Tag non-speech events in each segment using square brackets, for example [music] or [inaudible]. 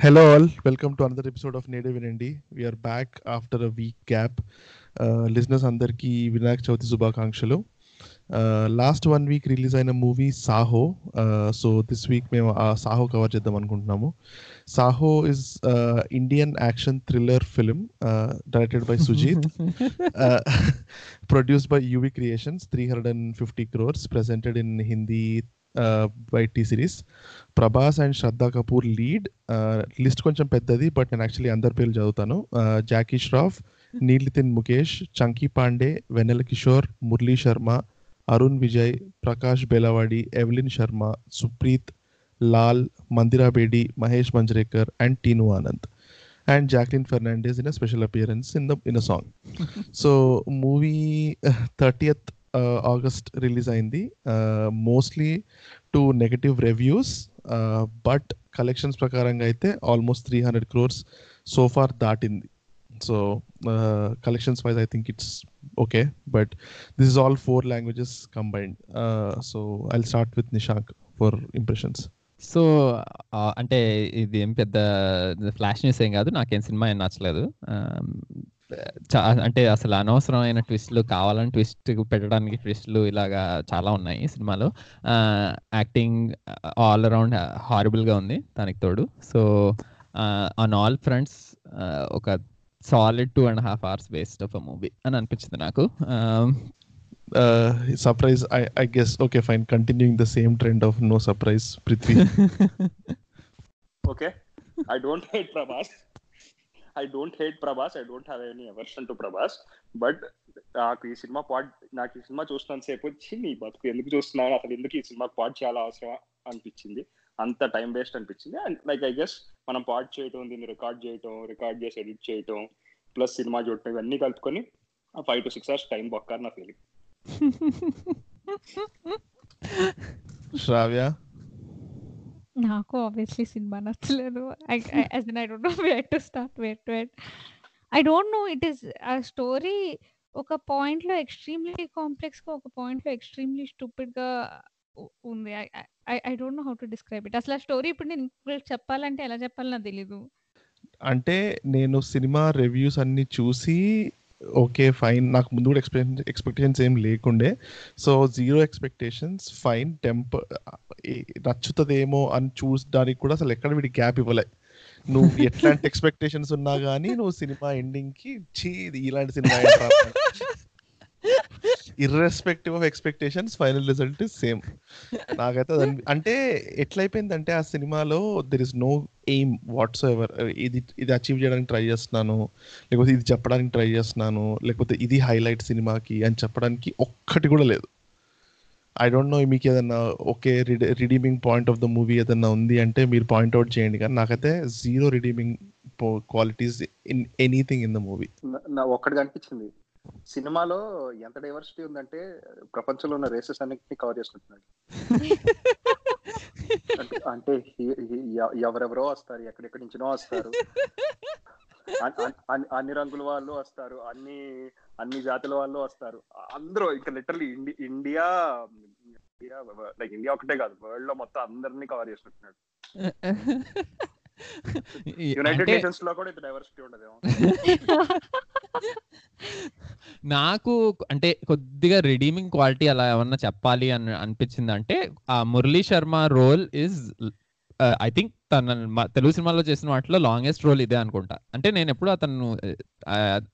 Hello, all. Welcome to another episode of Native in Indy. We are back after a week gap. Uh, listeners అందరికీ వినాయక చవితి శుభాకాంక్షలు last one week release అయిన movie Saaho so this week మేము ఆ Saaho cover చేద్దాం అనుకుంటున్నాము Saaho is Indian action thriller film directed by Sujeeth produced by UV creations three hundred and fifty crores presented in Hindi by T Series Prabhas and Shraddha Kapoor lead list కొంచెం పెద్దది but నేను actually అందరి పేర్లు చదువుతాను. జాకీ ష్రాఫ్ నీలితిన్ ముఖేష్ చంకీ పాండే వెన్నెల Kishore Murali Sharma Arun Vijay Prakash Belawadi Evelyn Sharma Supreeth Lal Mandira Bedi Mahesh Manjrekar and Tinnu Anand. And Jacqueline Fernandez in a special appearance in the in a song so movie thirtieth August release అయింది. Mostly to negative reviews but collections ప్రకారంగా అయితే almost three hundred crores so far దాటింది. So collections wise I think it's okay but this is all four languages combined so I start with Nishank for impressions so అంటే ఇది ఏం పెద్ద flash news ఏం కాదు నాకేం సినిమా ఏం నచ్చలేదు. Um, అంటే అసలు అనవసరమైన ట్విస్ట్లు కావాలని ట్విస్ట్ పెట్టడానికి ట్విస్ట్లు ఇలాగా చాలా ఉన్నాయి సినిమాలో. యాక్టింగ్ ఆల్ అరౌండ్ హారబుల్గా ఉంది దానికి తోడు. సో ఆన్ ఆల్ ఫ్రంట్స్ ఒక solid two and half hours waste of a movie అని అనిపించింది నాకు. Surprise I I guess okay fine continuing the same trend of no surprise Prithvi. [laughs] Okay. I don't hate Prabhas. I don't hate Prabhas I don't have any aversion to Prabhas but నాకు ఈ cinema pot నాకు ఈ cinema చూస్తున్నాను సేపు వచ్చి నీ బతుకు ఎందుకు చూస్తున్నాను అసలు ఎందుకు ఈ సినిమా పాట్ చాలా అవసరం అనిపించింది. అంత టైం వేస్ట్ అనిపించింది. అండ్ లైక్ ఐ గెస్ మనం పాట్ చేయటం దీన్ని రికార్డ్ చేయటం రికార్డ్ చేసి ఎడిట్ చేయటం ప్లస్ సినిమా చూడటం ఇవన్నీ కలుపుకొని five to six hours time బొక్కారు నా ఫీలింగ్ శ్రావ్య? నాకు ఆబ్వియస్లీ సినిమా నచ్చలేదు. As in I don't know where to start where to end I don't know it is ఆ స్టోరీ ఒక పాయింట్లో ఎక్స్ట్రీమ్లీ కాంప్లెక్స్గా ఒక పాయింట్లో ఎక్స్ట్రీమ్లీ స్టూపిడ్గా ఉంది. I don't know how to describe it అసలు ఆ స్టోరీ ఇప్పుడు నేను చెప్పాలంటే ఎలా చెప్పాలో నాకు తెలీదు. అంటే నేను సినిమా రివ్యూస్ అన్ని చూసి ఓకే ఫైన్ నాకు ముందు కూడా ఎక్స్పెక్ట్ ఎక్స్పెక్టేషన్స్ ఏం లేకుండే. సో జీరో ఎక్స్పెక్టేషన్స్ ఫైన్ టెంప నచ్చుతుందేమో అని చూడడానికి కూడా అసలు ఎక్కడ వీడి గ్యాప్ ఇవ్వలే. నువ్వు ఎట్లాంటి [laughs] ఎక్స్పెక్టేషన్స్ ఉన్నా కానీ నువ్వు సినిమా ఎండింగ్కి చీ ఇలాంటి cinema irrespective of expectations final result same నాకైతే అంటే ఎట్లయిపోయిందంటే ఆ సినిమాలో there is no aim whatsoever ఇది ఇది అచీవ్ చేయడానికి ట్రై చేస్తున్నాను లేకపోతే ఇది చెప్పడానికి ట్రై చేస్తున్నాను లేకపోతే ఇది హైలైట్ సినిమాకి అని చెప్పడానికి ఒక్కటి కూడా లేదు. ఐ డోంట్ నో మీకు ఏదన్నా okay redeeming point of the movie ఏదన్నా ఉంది అంటే మీరు పాయింట్అవుట్ చేయండి. కానీ నాకైతే zero redeeming qualities in anything in the movie ఒక్కటి కనిపించింది. సినిమాలో ఎంత డైవర్సిటీ ఉందంటే ప్రపంచంలో ఉన్న రేసెస్ అన్నిటిని కవర్ చేసుకుంటున్నాడు అంటే ఎవరెవరో వస్తారు ఎక్కడెక్కడి నుంచినో వస్తారు. అన్ని రంగుల వాళ్ళు వస్తారు అన్ని అన్ని జాతుల వాళ్ళు వస్తారు. అందరూ ఇంకా literally India India like India ఒకటే కాదు వరల్డ్లో మొత్తం అందరినీ కవర్ చేసుకుంటున్నాడు [laughs] యునైటెడ్ నేషన్స్లో కూడా ఇంత డైవర్సిటీ ఉండదేమో. [laughs] నాకు అంటే కొద్దిగా రిడీమింగ్ క్వాలిటీ అలా ఏమన్నా చెప్పాలి అని అనిపించింది అంటే ఆ Murali Sharma role is I think తన తెలుగు సినిమాలో చేసిన వాటిలో లాంగెస్ట్ రోల్ ఇదే అనుకుంటా. అంటే నేను ఎప్పుడు అతను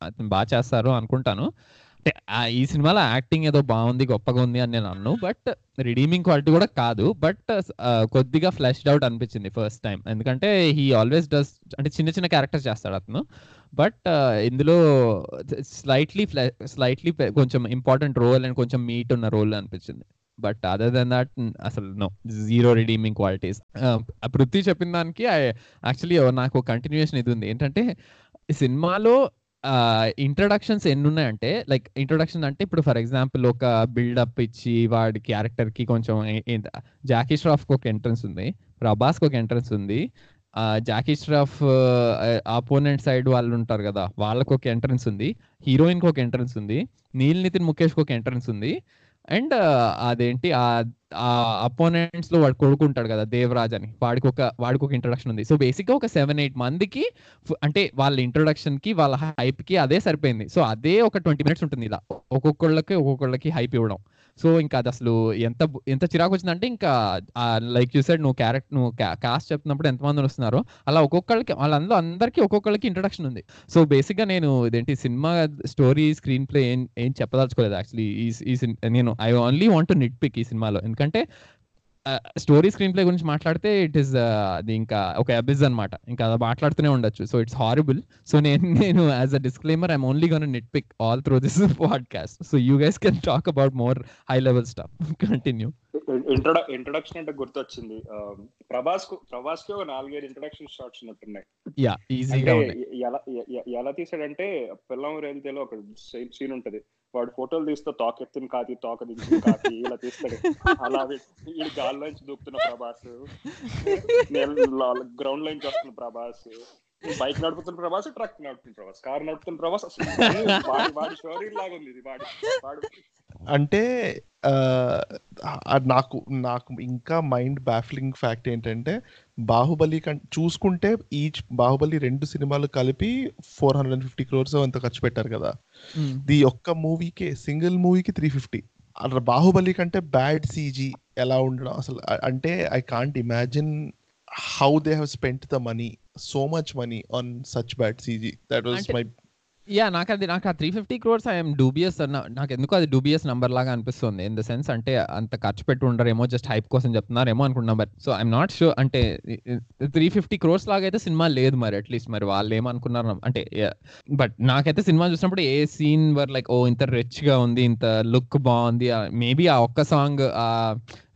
అతను బాగా చేస్తారు అనుకుంటాను. అంటే ఈ సినిమాలో యాక్టింగ్ ఏదో బాగుంది గొప్పగా ఉంది అని నేను అన్ను. బట్ రిడీమింగ్ క్వాలిటీ కూడా కాదు. బట్ కొద్దిగా ఫ్లెష్డ్ అవుట్ అనిపించింది ఫస్ట్ టైం. ఎందుకంటే హీ ఆల్వేస్ డస్ అంటే చిన్న చిన్న క్యారెక్టర్స్ చేస్తాడు అతను. బట్ ఇందులో స్లైట్లీ స్లైట్లీ కొంచెం ఇంపార్టెంట్ రోల్ అండ్ కొంచెం మీట్ ఉన్న రోల్ అనిపించింది. బట్ అదర్ దెన్ దాట్ అసలు no. Zero redeeming qualities. Prithvi చెప్పిన దానికి యాక్చువల్లీ నాకు కంటిన్యూషన్ ఇది ఉంది. ఏంటంటే సినిమాలో ఇంట్రడక్షన్స్ ఎన్ని ఉన్నాయంటే లైక్ ఇంట్రొడక్షన్ అంటే ఇప్పుడు ఫర్ ఎగ్జాంపుల్ ఒక బిల్డప్ ఇచ్చి వాడి క్యారెక్టర్కి కొంచెం జాకీ ష్రాఫ్కి ఒక ఎంట్రన్స్ ఉంది ప్రభాస్కి ఒక ఎంట్రన్స్ ఉంది. జాకీ ష్రాఫ్ ఆపోనెంట్ సైడ్ వాళ్ళు ఉంటారు కదా వాళ్ళకి ఒక ఎంట్రన్స్ ఉంది. హీరోయిన్కి ఒక ఎంట్రన్స్ ఉంది. నీల్ నితిన్ ముఖేష్కి ఒక ఎంట్రన్స్ ఉంది. అండ్ అదేంటి ఆ అపోనెంట్స్లో వాడు కొడుకుంటాడు కదా దేవరాజ్ అని వాడికి ఒక వాడికి ఒక ఇంట్రొడక్షన్ ఉంది. సో బేసిక్గా ఒక సెవెన్ ఎయిట్ మందికి అంటే వాళ్ళ ఇంట్రొడక్షన్కి వాళ్ళ హైప్కి అదే సరిపోయింది. సో అదే ఒక ట్వంటీ మినిట్స్ ఉంటుంది ఇలా. ఒక్కొక్కళ్ళకి ఒక్కొక్కళ్ళకి హైప్ ఇవ్వడం. సో ఇంకా అది అసలు ఎంత ఎంత చిరాకు వచ్చిందంటే ఇంకా లైక్ చూసాడు నువ్వు క్యారెక్టర్ నువ్వు కాస్ట్ చెప్తున్నప్పుడు ఎంతమంది వస్తున్నారో అలా ఒక్కొక్కళ్ళకి వాళ్ళందరూ అందరికీ ఒక్కొక్కళ్ళకి ఇంట్రడక్షన్ ఉంది. సో బేసిక్గా నేను ఇదేంటి సినిమా స్టోరీ స్క్రీన్ ప్లే ఏం ఏం చెప్పదలుచుకోలేదు యాక్చువల్లీ ఈ నేను I only want to nitpick ఈ సినిమాలో. ఎందుకంటే స్టోరీ స్క్రీన్ ప్లే గురించి మాట్లాడితే ఇట్ ఈస్ అది ఇంకా ఒక అబిజ్ అన్నమాట. ఇంకా అది మాట్లాడుతూనే ఉండొచ్చు. సో ఇట్స్ హారిబుల్ సో నేను నేను as a disclaimer I'm only gonna nit pick all through this podcast so you guys can talk about more high level stuff continue intro introduction అంటే గుర్తొచ్చింది. ప్రభాస్కు ప్రభాస్కి ఒక నాలుగైదు ఇంట్రొడక్షన్ షాట్స్ ఉన్నట్టున్నాయి. Yeah ఈజీగా ఎలా తీసాడంటే పిల్లం రేల్తేలో ఒక సీన్ ఉంటది. వాడు ఫోటోలు తీస్తే తోక ఎత్తిన కాకి తోక దించిన కాకి ఇలా తీస్తాడు. అలా ఈ గాల్లోంచి దూకుతున్న ప్రభాస్. గ్రౌండ్ లోంచి వస్తున్న ప్రభాస్. బైక్ నడుపుతున్న ప్రభాస్ ట్రక్ నడుపుతున్న ప్రభాస్. కార్ నడుపుతున్న ప్రభాస్ అసలు వాడి వాడి షోరీ లాగా ఉంది ఇది. వాడి వాడు అంటే నాకు నాకు ఇంకా మైండ్ బ్యాఫ్లింగ్ ఫ్యాక్ట్ ఏంటంటే బాహుబలి కం చూసుకుంటే ఈచ్ బాహుబలి రెండు సినిమాలు కలిపి four hundred and fifty crores అంత ఖర్చు పెట్టారు కదా. ది ఒక్క మూవీకే సింగిల్ మూవీకి త్రీ ఫిఫ్టీ. బాహుబలి కంటే బ్యాడ్ సీజీ ఎలా ఉండడం అసలు అ- అంటే I can't imagine how they have spent the money so much money on such bad CG. That was అంటే- మై యా నాకు అది నాకు ఆ three fifty crores I'm dubious అన్న నాకు ఎందుకు అది డూబియస్ నంబర్ లాగా అనిపిస్తుంది. ఇన్ ద సెన్స్ అంటే అంత ఖర్చు పెట్టి ఉండరేమో జస్ట్ హైప్ కోసం చెప్తున్నారేమో అనుకుంటున్నాం but so I'm not sure అంటే త్రీ ఫిఫ్టీ క్రోర్స్ లాగా అయితే సినిమా లేదు మరి అట్లీస్ట్ మరి వాళ్ళు ఏమనుకున్నారు అంటే బట్ నాకైతే సినిమా చూసినప్పుడు ఏ సీన్ వర్ లైక్ ఓ ఇంత రిచ్గా ఉంది ఇంత లుక్ బాగుంది మేబీ ఆ ఒక్క సాంగ్ ఆ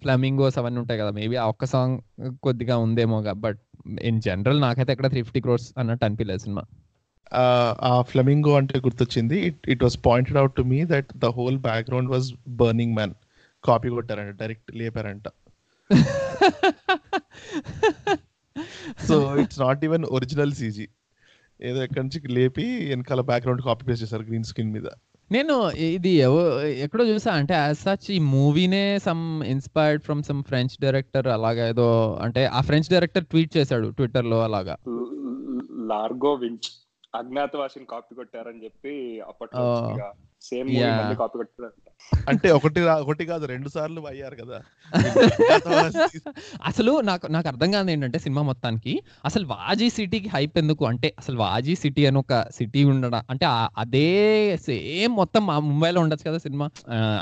ఫ్లమింగోస్ అవన్నీ ఉంటాయి కదా మేబీ ఆ ఒక్క సాంగ్ కొద్దిగా ఉందేమో బట్ ఇన్ జనరల్ నాకైతే ఎక్కడ త్రీ ఫిఫ్టీ క్రోర్స్ అన్నట్టు అనిపించలేదు సినిమా. ఆ ఫ్లెమింగో అంటే గుర్తొచ్చింది. It it was pointed out to me that the whole background was burning man copy కొట్టారంట direct లేపారంట. So it's not even original CG ఏదో ఎక్కడి నుంచి లేపి వెనకాల బ్యాక్గ్రౌండ్ కాపీ పేస్ట్ చేశారు గ్రీన్ స్క్రీన్ మీద. నేను ఇది ఎక్కడో చూసా అంటే యాజ్ సచ్ ఈ మూవీనే some inspired from some French director అలాగా ఏదో అంటే ఆ ఫ్రెంచ్ డైరెక్టర్ ట్వీట్ చేశాడు ట్విట్టర్లో అలాగా లార్గో వించ్ అజ్ఞాతవాసిని కాపీ కొట్టారని చెప్పి అప్పట్లో. సేమ్. మళ్ళీ కాపీ కొట్టారంట. అంటే ఒకటి ఒకటి కాదు రెండు సార్లు అయ్యారు కదా. [laughs] అసలు నాకు నాకు అర్థం కాదు ఏంటంటే సినిమా మొత్తానికి అసలు వాజీ సిటీకి హైప్ ఎందుకు? అంటే అసలు వాజీ సిటీ అని ఒక సిటీ ఉండడం? అంటే అదే సేమ్ మొత్తం మా ముంబైలో ఉండొచ్చు కదా సినిమా.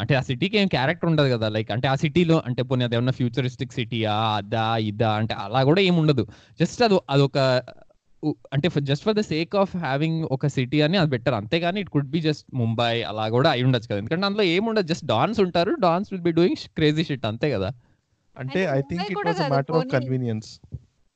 అంటే ఆ సిటీకి ఏం క్యారెక్టర్ ఉండదు కదా. లైక్ అంటే ఆ సిటీలో అంటే పోనీ అది ఏమన్నా ఫ్యూచరిస్టిక్ సిటీయా అదా ఇదా అంటే అలా కూడా ఏమి ఉండదు. జస్ట్ అది అదొక అంటే just for the sake of having ఒక సిటీ అని అది బెటర్ అంతేగాని it could be just Mumbai అలా కూడా అయి ఉండొచ్చు కదా. ఎందుకంటే అందులో ఏముండదు జస్ట్ డాన్స్ ఉంటారు. Dance will be doing crazy shit అంతే కదా. అంటే I think it was matter of convenience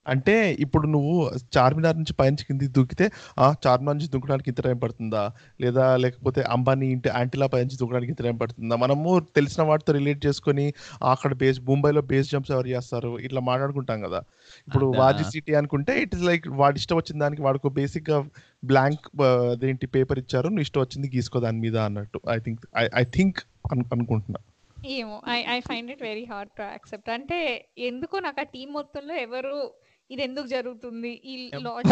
అంటే ఇప్పుడు నువ్వు చార్మినార్ నుంచి పైనుంచి కిందికి దూకితే ఆ చార్మినార్ నుంచి దుంకడానికి ఇంత టైం పడుతుందా? లేదా లేకపోతే అంబానీ ఇంటి యాంటిలా పైనుంచి దూకడానికి ఇంత టైం పడుతుందా? మనము తెలిసిన వాటితో రిలేట్ చేసుకొని అక్కడ బేస్ ముంబైలో బేస్ జంప్స్ ఎవరు చేస్తారు? ఇట్లా మాట్లాడుకుంటాం కదా. ఇప్పుడు. వాజీ సిటీ అనుకుంటే ఇట్ ఇస్ లైక్ వాడి ఇష్టం వచ్చిన దానికి వాడికి బేసిక్గా బ్లాంక్ అదేంటి పేపర్ ఇచ్చారు నువ్వు ఇష్టం వచ్చింది గీసుకో దాని మీద అన్నట్టు. ఐ థింక్ ఐ థింక్ అనుకుంటున్నా. ఏమో I I find it very hard to accept. అంటే ఎందుకో నాకు ఆ టీం మొత్తంలో ఎవరు ఇది ఎందుకు జరుగుతుంది ఈ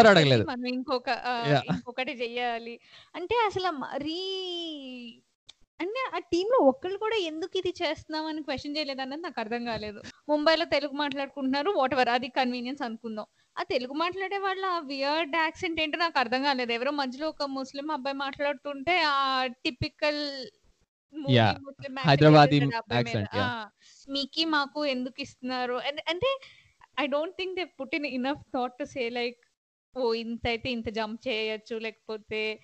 అడగలేదు. మనం ఇంకొక. ఇంకొకటి చెయ్యాలి అంటే అసలు మరీ అంటే ఆ టీమ్లో ఒక్కళ్ళు కూడా ఎందుకు ఇది చేస్తున్నాం అని క్వశ్చన్ చేయలేదు అన్నది నాకు అర్థం కాలేదు ముంబైలో తెలుగు మాట్లాడుకుంటున్నారు వాట్ ఎవర్ అది కన్వీనియన్స్ అనుకుందాం ఆ తెలుగు మాట్లాడే వాళ్ళ వియర్డ్ యాక్సెంట్ ఏంటో నాకు అర్థం కాలేదు ఎవరో మధ్యలో ఒక ముస్లిం అబ్బాయి మాట్లాడుతుంటే ఆ టిపికల్. హైదరాబాదీ. మీకి మాకు ఎందుకు ఇస్తున్నారు అంటే I don't think they put in enough thought to say like oh ఇంత అయితే ఇంత జంప్ చేయొచ్చు లేకపోతే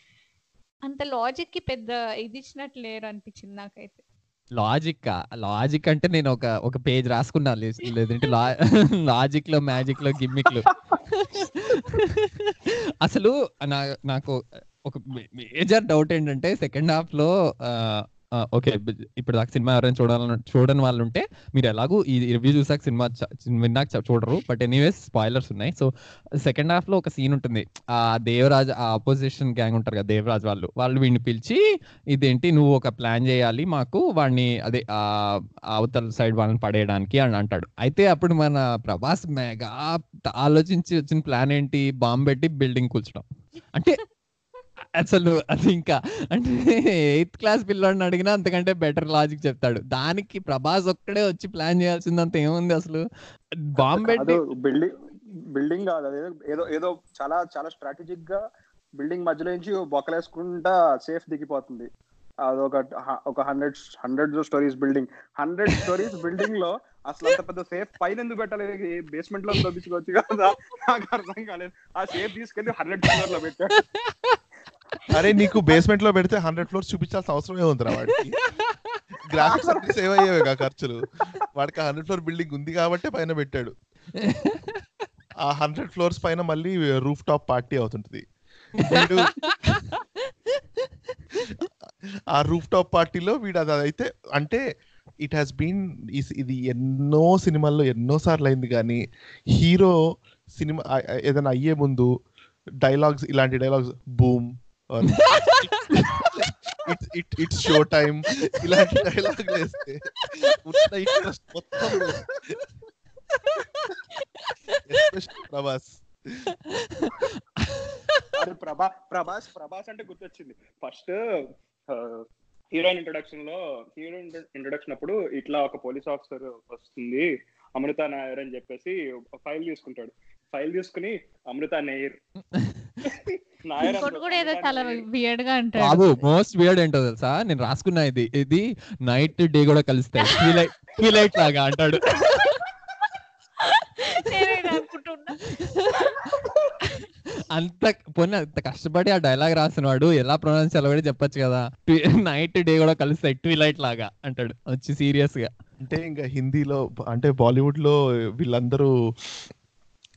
అంత లాజిక్కి పెద్ద ఇది ఇచ్చినట్లు లేరు అనిపించింది నాకైతే. లాజిక్ లాజిక్ అంటే నేను ఒక ఒక పేజ్ రాసుకున్నా లేదంటే లాజిక్లో మ్యాజిక్లో గిమ్మిక్లు అసలు నా నాకు ఒక మేజర్ డౌట్ ఏంటంటే సెకండ్ హాఫ్లో ఓకే. ఇప్పుడు దాకా సినిమా ఎవరైనా చూడాలని చూడని వాళ్ళు ఉంటే మీరు ఎలాగూ ఈ రివ్యూ చూసాక సినిమా విన్నాక చూడరు. బట్ ఎనీవేస్ స్పాయిలర్స్ ఉన్నాయి. సో సెకండ్ హాఫ్లో ఒక సీన్ ఉంటుంది. ఆ దేవరాజ్ ఆ అపోజిషన్ గ్యాంగ్ ఉంటారు కదా దేవరాజ్ వాళ్ళు. వాళ్ళు వీడిని పిలిచి ఇదేంటి నువ్వు ఒక ప్లాన్ చేయాలి మాకు వాడిని అదే అవతల సైడ్ వాళ్ళని పడేయడానికి అని అంటాడు. అయితే అప్పుడు మన ప్రభాస్ మెగా ఆలోచించి వచ్చిన ప్లాన్ ఏంటి? బాంబు పెట్టి బిల్డింగ్ కూల్చడం. అంటే అసలు అది ఇంకా. అంటే ఎయిత్ క్లాస్ పిల్లోడిని అడిగినా అంతకంటే బెటర్ లాజిక్ చెప్తాడు. దానికి ప్రభాస్ ఒక్కడే వచ్చి ప్లాన్ చేయాల్సిందంత ఏముంది అసలు? బాంబే బిల్డింగ్ బిల్డింగ్ కాదు ఏదో ఏదో చాలా చాలా స్ట్రాటజిక్గా బిల్డింగ్ మధ్యలో నుంచి బొక్కలేసుకుంటా సేఫ్ దిగిపోతుంది. అదొక ఒక ఒక hundred hundred stories building. Hundred stories బిల్డింగ్లో అసలు అంత పెద్ద సేఫ్ పైన ఎందుకు పెట్టాలి బేస్మెంట్లో దొబ్బించుకోవచ్చు కదా? నాకు అర్థం కాలేదు. ఆ సేఫ్ తీసుకెళ్ళి హండ్రెడ్ ఫ్లోర్లో పెట్టాడు. అరే నీకు బేస్మెంట్లో పెడితే హండ్రెడ్ ఫ్లోర్స్ చూపించాల్సిన అవసరమే ఉందిరా వాడికి. గ్రాఫిక్స్ అన్ని సేవ్ అయ్యేవి ఖర్చులు. వాడికి హండ్రెడ్ ఫ్లోర్ బిల్డింగ్ ఉంది కాబట్టి పైన పెట్టాడు. ఆ హండ్రెడ్ ఫ్లోర్స్ పైన మళ్ళీ రూఫ్ టాప్ పార్టీ అవుతుంటది ఆ రూఫ్ టాప్ పార్టీలో వీడు అది అయితే అంటే ఇట్ హాస్ బీన్ ఇది ఎన్నో సినిమాల్లో ఎన్నో సార్లు అయింది కానీ హీరో సినిమా ఏదైనా అయ్యే ముందు డైలాగ్స్ ఇలాంటి dialogues boom it's it show time ఇలాంటి డైలాగ్ వేస్తే మొత్తం ప్రభాస్. ప్రభా ప్రభాస్ ప్రభాస్ అంటే గుర్తొచ్చింది. ఫస్ట్ హీరోయిన్ ఇంట్రొడక్షన్లో హీరోయిన్ ఇంట్రొడక్షన్ అప్పుడు ఇట్లా ఒక పోలీస్ ఆఫీసర్ వస్తుంది అమృత నాయర్ అని చెప్పేసి ఫైల్ తీసుకుంటాడు. ఫైల్ తీసుకుని అమృత నేయర్ [laughs] నాయర్ ఇంకోటి కూడా ఏదో అమృత చాలా నాయర్. వియర్డ్గా అంటాడు. బాబు మోస్ట్ వియర్డ్ ఏంటో తెలుసా? నేను రాసుకున్నా ఇది. ఇది నైట్ డే కూడా కలుస్తాయి ట్విలైట్ ట్విలైట్ లాగా అంటాడు. అంత పోనీ అంత కష్టపడి ఆ డైలాగ్ రాసిన వాడు ఎలా ప్రొనౌన్స్ చేయాలో కూడా చెప్పొచ్చు కదా. నైట్ డే కూడా కలుస్తాయి ట్విలైట్ లాగా అంటాడు. వచ్చి సీరియస్గా. అంటే ఇంకా హిందీలో అంటే బాలీవుడ్లో వీళ్ళందరూ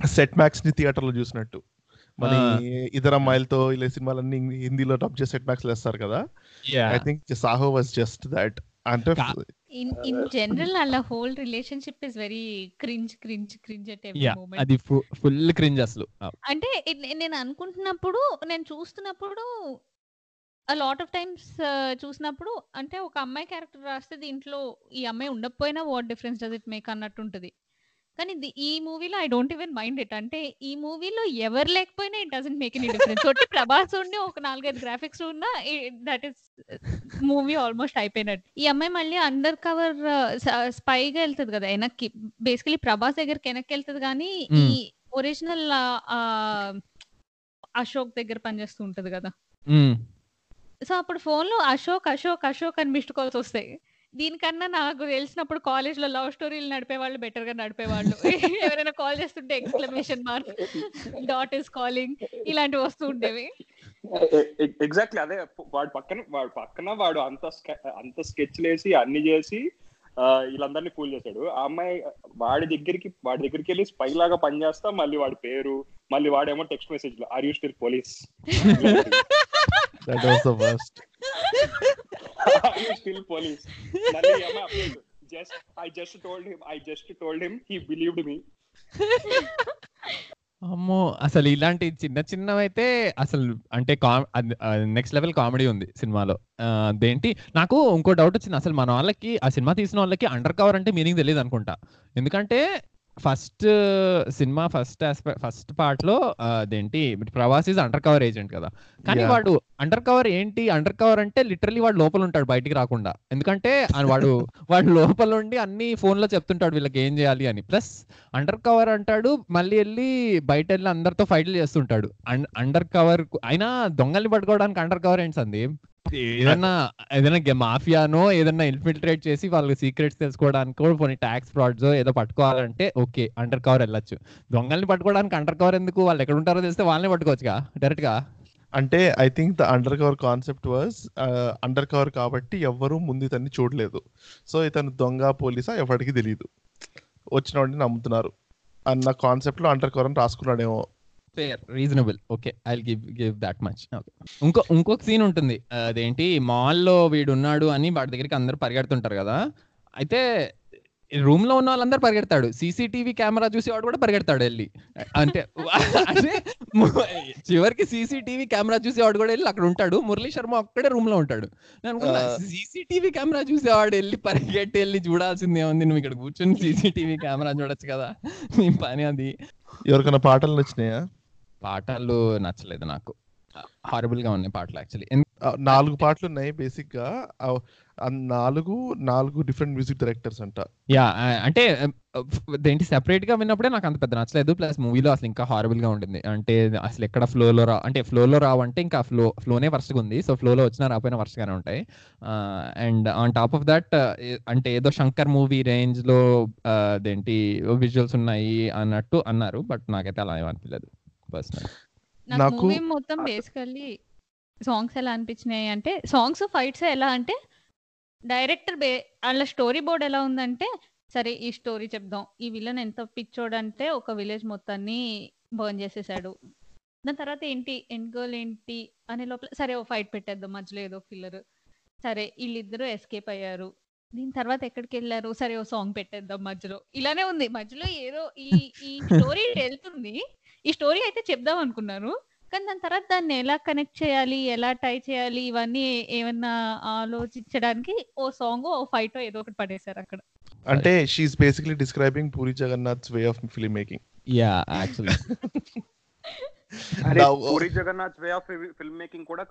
సెట్ మ్యాక్స్ని థియేటర్లో చూసినట్టు. మన. ఈ ఇతర అమ్మాయిలతో ఇలా సినిమాలన్నీ హిందీలో డబ్ చేసి సెట్ మ్యాక్స్ వేస్తారు కదా. I think Saaho was just that అంటే ఇన్ ఇన్ జనరల్ అలా whole relationship is very cringe cringe cringe at every ya moment అది ఫుల్ క్రింజ్ అసలు. అంటే it- నేను అనుకుంటున్నప్పుడు నేను చూస్తున్నప్పుడు ఆ లాట్ ఆఫ్ టైమ్స్ చూసినప్పుడు అంటే ఒక అమ్మాయి క్యారెక్టర్ రాస్తే దీంట్లో ఈ అమ్మాయి ఉండకపోయినా what difference does it make అన్నట్టు ఉంటుంది. కానీ ఈ మూవీలో I don't even mind it. అంటే ఈ మూవీలో ఎవరు లేకపోయినా it doesn't make any difference. ఒకటి ప్రభాస్ ఉండి ఒక నాలుగైదు గ్రాఫిక్స్ ఉన్నా దట్ ఈస్ మూవీ ఆల్మోస్ట్ అయిపోయినట్టు. ఈ అమ్మాయి మళ్ళీ అండర్ కవర్ స్పైగా వెళ్తుంది కదా వెనక్కి. బేసికలీ ప్రభాస్ దగ్గరికి వెనక్కి వెళ్తుంది కానీ ఈ. ఒరిజినల్ అశోక్ దగ్గర పనిచేస్తూ ఉంటది కదా. సో అప్పుడు ఫోన్లో అశోక్ అశోక్ అశోక్ అని మిస్డ్ కాల్స్ వస్తాయి. దీనికన్నా నాకు తెలిసినప్పుడు కాలేజ్లో లవ్ స్టోరీలు నడిపే వాళ్ళు బెటర్గా నడిపేవాళ్ళు. [laughs] ఎవరైనా కాల్ చేస్తుంటే exclamation mark dot is calling ఇలాంటివి వస్తూ ఉండేవి. ఎగ్జాక్ట్లీ అదే వాడు పక్కన వాడు పక్కన వాడు అంత స్కె- అంత స్కెచ్ లేసి అన్ని చేసి ఆ, వీళ్ళందరినీ ఫూల్ చేశాడు. ఆ అమ్మాయి వాడి దగ్గరికి వాడి దగ్గరికి వెళ్ళి స్పై లాగా పనిచేస్తా మళ్ళీ వాడి పేరు మళ్ళీ వాడేమో టెక్స్ట్ మెసేజ్లో are you still police still police just I just told him I just told him he believed me అమ్మో అసలు ఇలాంటి చిన్న చిన్నవైతే అసలు అంటే నెక్స్ట్ లెవెల్ కామెడీ ఉంది సినిమాలో. అదేంటి? నాకు ఇంకో డౌట్ వచ్చింది. అసలు మన వాళ్ళకి ఆ సినిమా తీసిన వాళ్ళకి అండర్ కవర్ అంటే మీనింగ్ తెలియదు అనుకుంటా. ఎందుకంటే ఫస్ట్ సినిమా ఫస్ట్ ఫస్ట్ పార్ట్లో అదేంటి Prabhas is undercover agent కదా. కానీ. వాడు అండర్ కవర్ ఏంటి అండర్ కవర్ అంటే లిటరలీ వాడు లోపల ఉంటాడు బయటికి రాకుండా. ఎందుకంటే వాడు వాడు లోపల ఉండి అన్ని ఫోన్లో చెప్తుంటాడు వీళ్ళకి ఏం చేయాలి అని. ప్లస్ అండర్ కవర్ అంటాడు మళ్ళీ వెళ్ళి బయట వెళ్ళి అందరితో ఫైట్లు చేస్తుంటాడు. అండర్ కవర్ అయినా దొంగల్ని పట్టుకోవడానికి అండర్ కవర్ ఏంటి సంది ఏదన్నా ఏదైనా మాఫియానో ఏదన్నా ఇన్ఫిల్ట్రేట్ చేసి వాళ్ళకి సీక్రెట్స్ తెలుసుకోవడానికో కొన్ని ట్యాక్స్ ఫ్రాడ్స్ ఏదో పట్టుకోవాలంటే ఓకే అండర్ కవర్ వెళ్ళొచ్చు. దొంగల్ని పట్టుకోవడానికి అండర్ కవర్ ఎందుకు? వాళ్ళు ఎక్కడ ఉంటారో తెలిస్తే వాళ్ళని పట్టుకోవచ్చుగా డైరెక్ట్గా అంటే I think the undercover concept was undercover కాబట్టి ఎవ్వరూ ముందు ఇతన్ని చూడలేదు. సో ఇతను దొంగ పోలీసా? ఎవరికి తెలియదు వచ్చిన వాడిని నమ్ముతున్నారు. అన్న కాన్సెప్ట్లో అండర్ కవర్ అని రాసుకున్నాడేమో. Fair reasonable okay I give give that much ఇంకో ఇంకొక సీన్ ఉంటుంది. అదేంటి? మాల్లో వీడు ఉన్నాడు అని వాడి దగ్గరికి అందరూ పరిగెడుతుంటారు కదా. అయితే రూమ్లో ఉన్న వాళ్ళందరూ పరిగెడతాడు. సీసీటీవీ కెమెరా చూసి వాడు కూడా పరిగెడతాడు వెళ్ళి. అంటే [laughs] అంటే చివరికి సీసీటీవీ కెమెరా చూసి వాడు కూడా వెళ్ళి అక్కడ ఉంటాడు. మురళీ శర్మ ఒక్కడే రూమ్లో ఉంటాడు. నేను అనుకున్నా. సీసీటీవీ కెమెరా చూసేవాడు వెళ్ళి పరిగెట్టి వెళ్ళి చూడాల్సింది ఏముంది నువ్వు ఇక్కడ కూర్చొని సీసీటీవీ కెమెరా చూడొచ్చు కదా. నీ పని అది. ఎవరికైనా పాటలు నచ్చినాయా? పాటలు నచ్చలేదు నాకు. హారబుల్గా ఉన్నాయి పాటలు యాక్చువల్లీ నాలుగు పాటలు ఉన్నాయి బేసిక్గా నాలుగు నాలుగు డిఫరెంట్ మ్యూజిక్ డైరెక్టర్స్ అంట. యా అంటే దేంటి సెపరేట్గా విన్నప్పుడే నాకు అంత పెద్ద నచ్చలేదు. ప్లస్ మూవీలో అసలు ఇంకా హారబుల్గా ఉంటుంది అంటే అసలు ఎక్కడ ఫ్లోలో రా అంటే ఫ్లోలో రావంటే ఇంకా ఫ్లో ఫ్లోనే వర్స్గా ఉంది. సో ఫ్లోలో వచ్చినా రాపోయినా వర్స్గానే ఉంటాయి. And on top of that అంటే ఏదో శంకర్ మూవీ రేంజ్లో ఆ, అదేంటి విజువల్స్ ఉన్నాయి అన్నట్టు అన్నారు. బట్ నాకైతే అలా ఏమనిపించలేదు పర్సనల్ నాకు. మూవీ మొత్తం బేసికల్లీ సాంగ్స్ ఎలా అనిపించినాయి అంటే సాంగ్స్ ఫైట్స్ ఎలా అంటే డైరెక్టర్ బే వాళ్ళ స్టోరీ బోర్డ్ ఎలా ఉందంటే సరే ఈ స్టోరీ చెప్దాం. ఈ విలన్ ఎంత పిచ్చోడు అంటే ఒక విలేజ్ మొత్తాన్ని బర్న్ చేసేసాడు. దాని తర్వాత ఏంటి ఎండ్ గోల్ ఏంటి అనే లోపల సరే ఓ ఫైట్ పెట్టేద్దాం మధ్యలో ఏదో కిల్లర్ సరే వీళ్ళిద్దరూ ఎస్కేప్ అయ్యారు. దీని తర్వాత ఎక్కడికి వెళ్ళారు? సరే ఓ సాంగ్ పెట్టేద్దాం మధ్యలో. ఇలానే ఉంది. మధ్యలో ఏదో ఈ ఈ స్టోరీ [laughs] వెళ్తుంది. ఈ స్టోరీ అయితే చెప్దాం అనుకున్నారు. కానీ దాని తర్వాత దాన్ని ఎలా కనెక్ట్ చేయాలి ఎలా టై చేయాలి ఇవన్నీ ఏమన్నా ఆలోచించడానికి ఓ సాంగ్ ఓ ఫైట్ ఏదో ఒకటి పడేశారు అక్కడ. అంటే she basically describing Puri Jagannath's way of film making ya actually అరే Puri Jagannath way of film making కూడా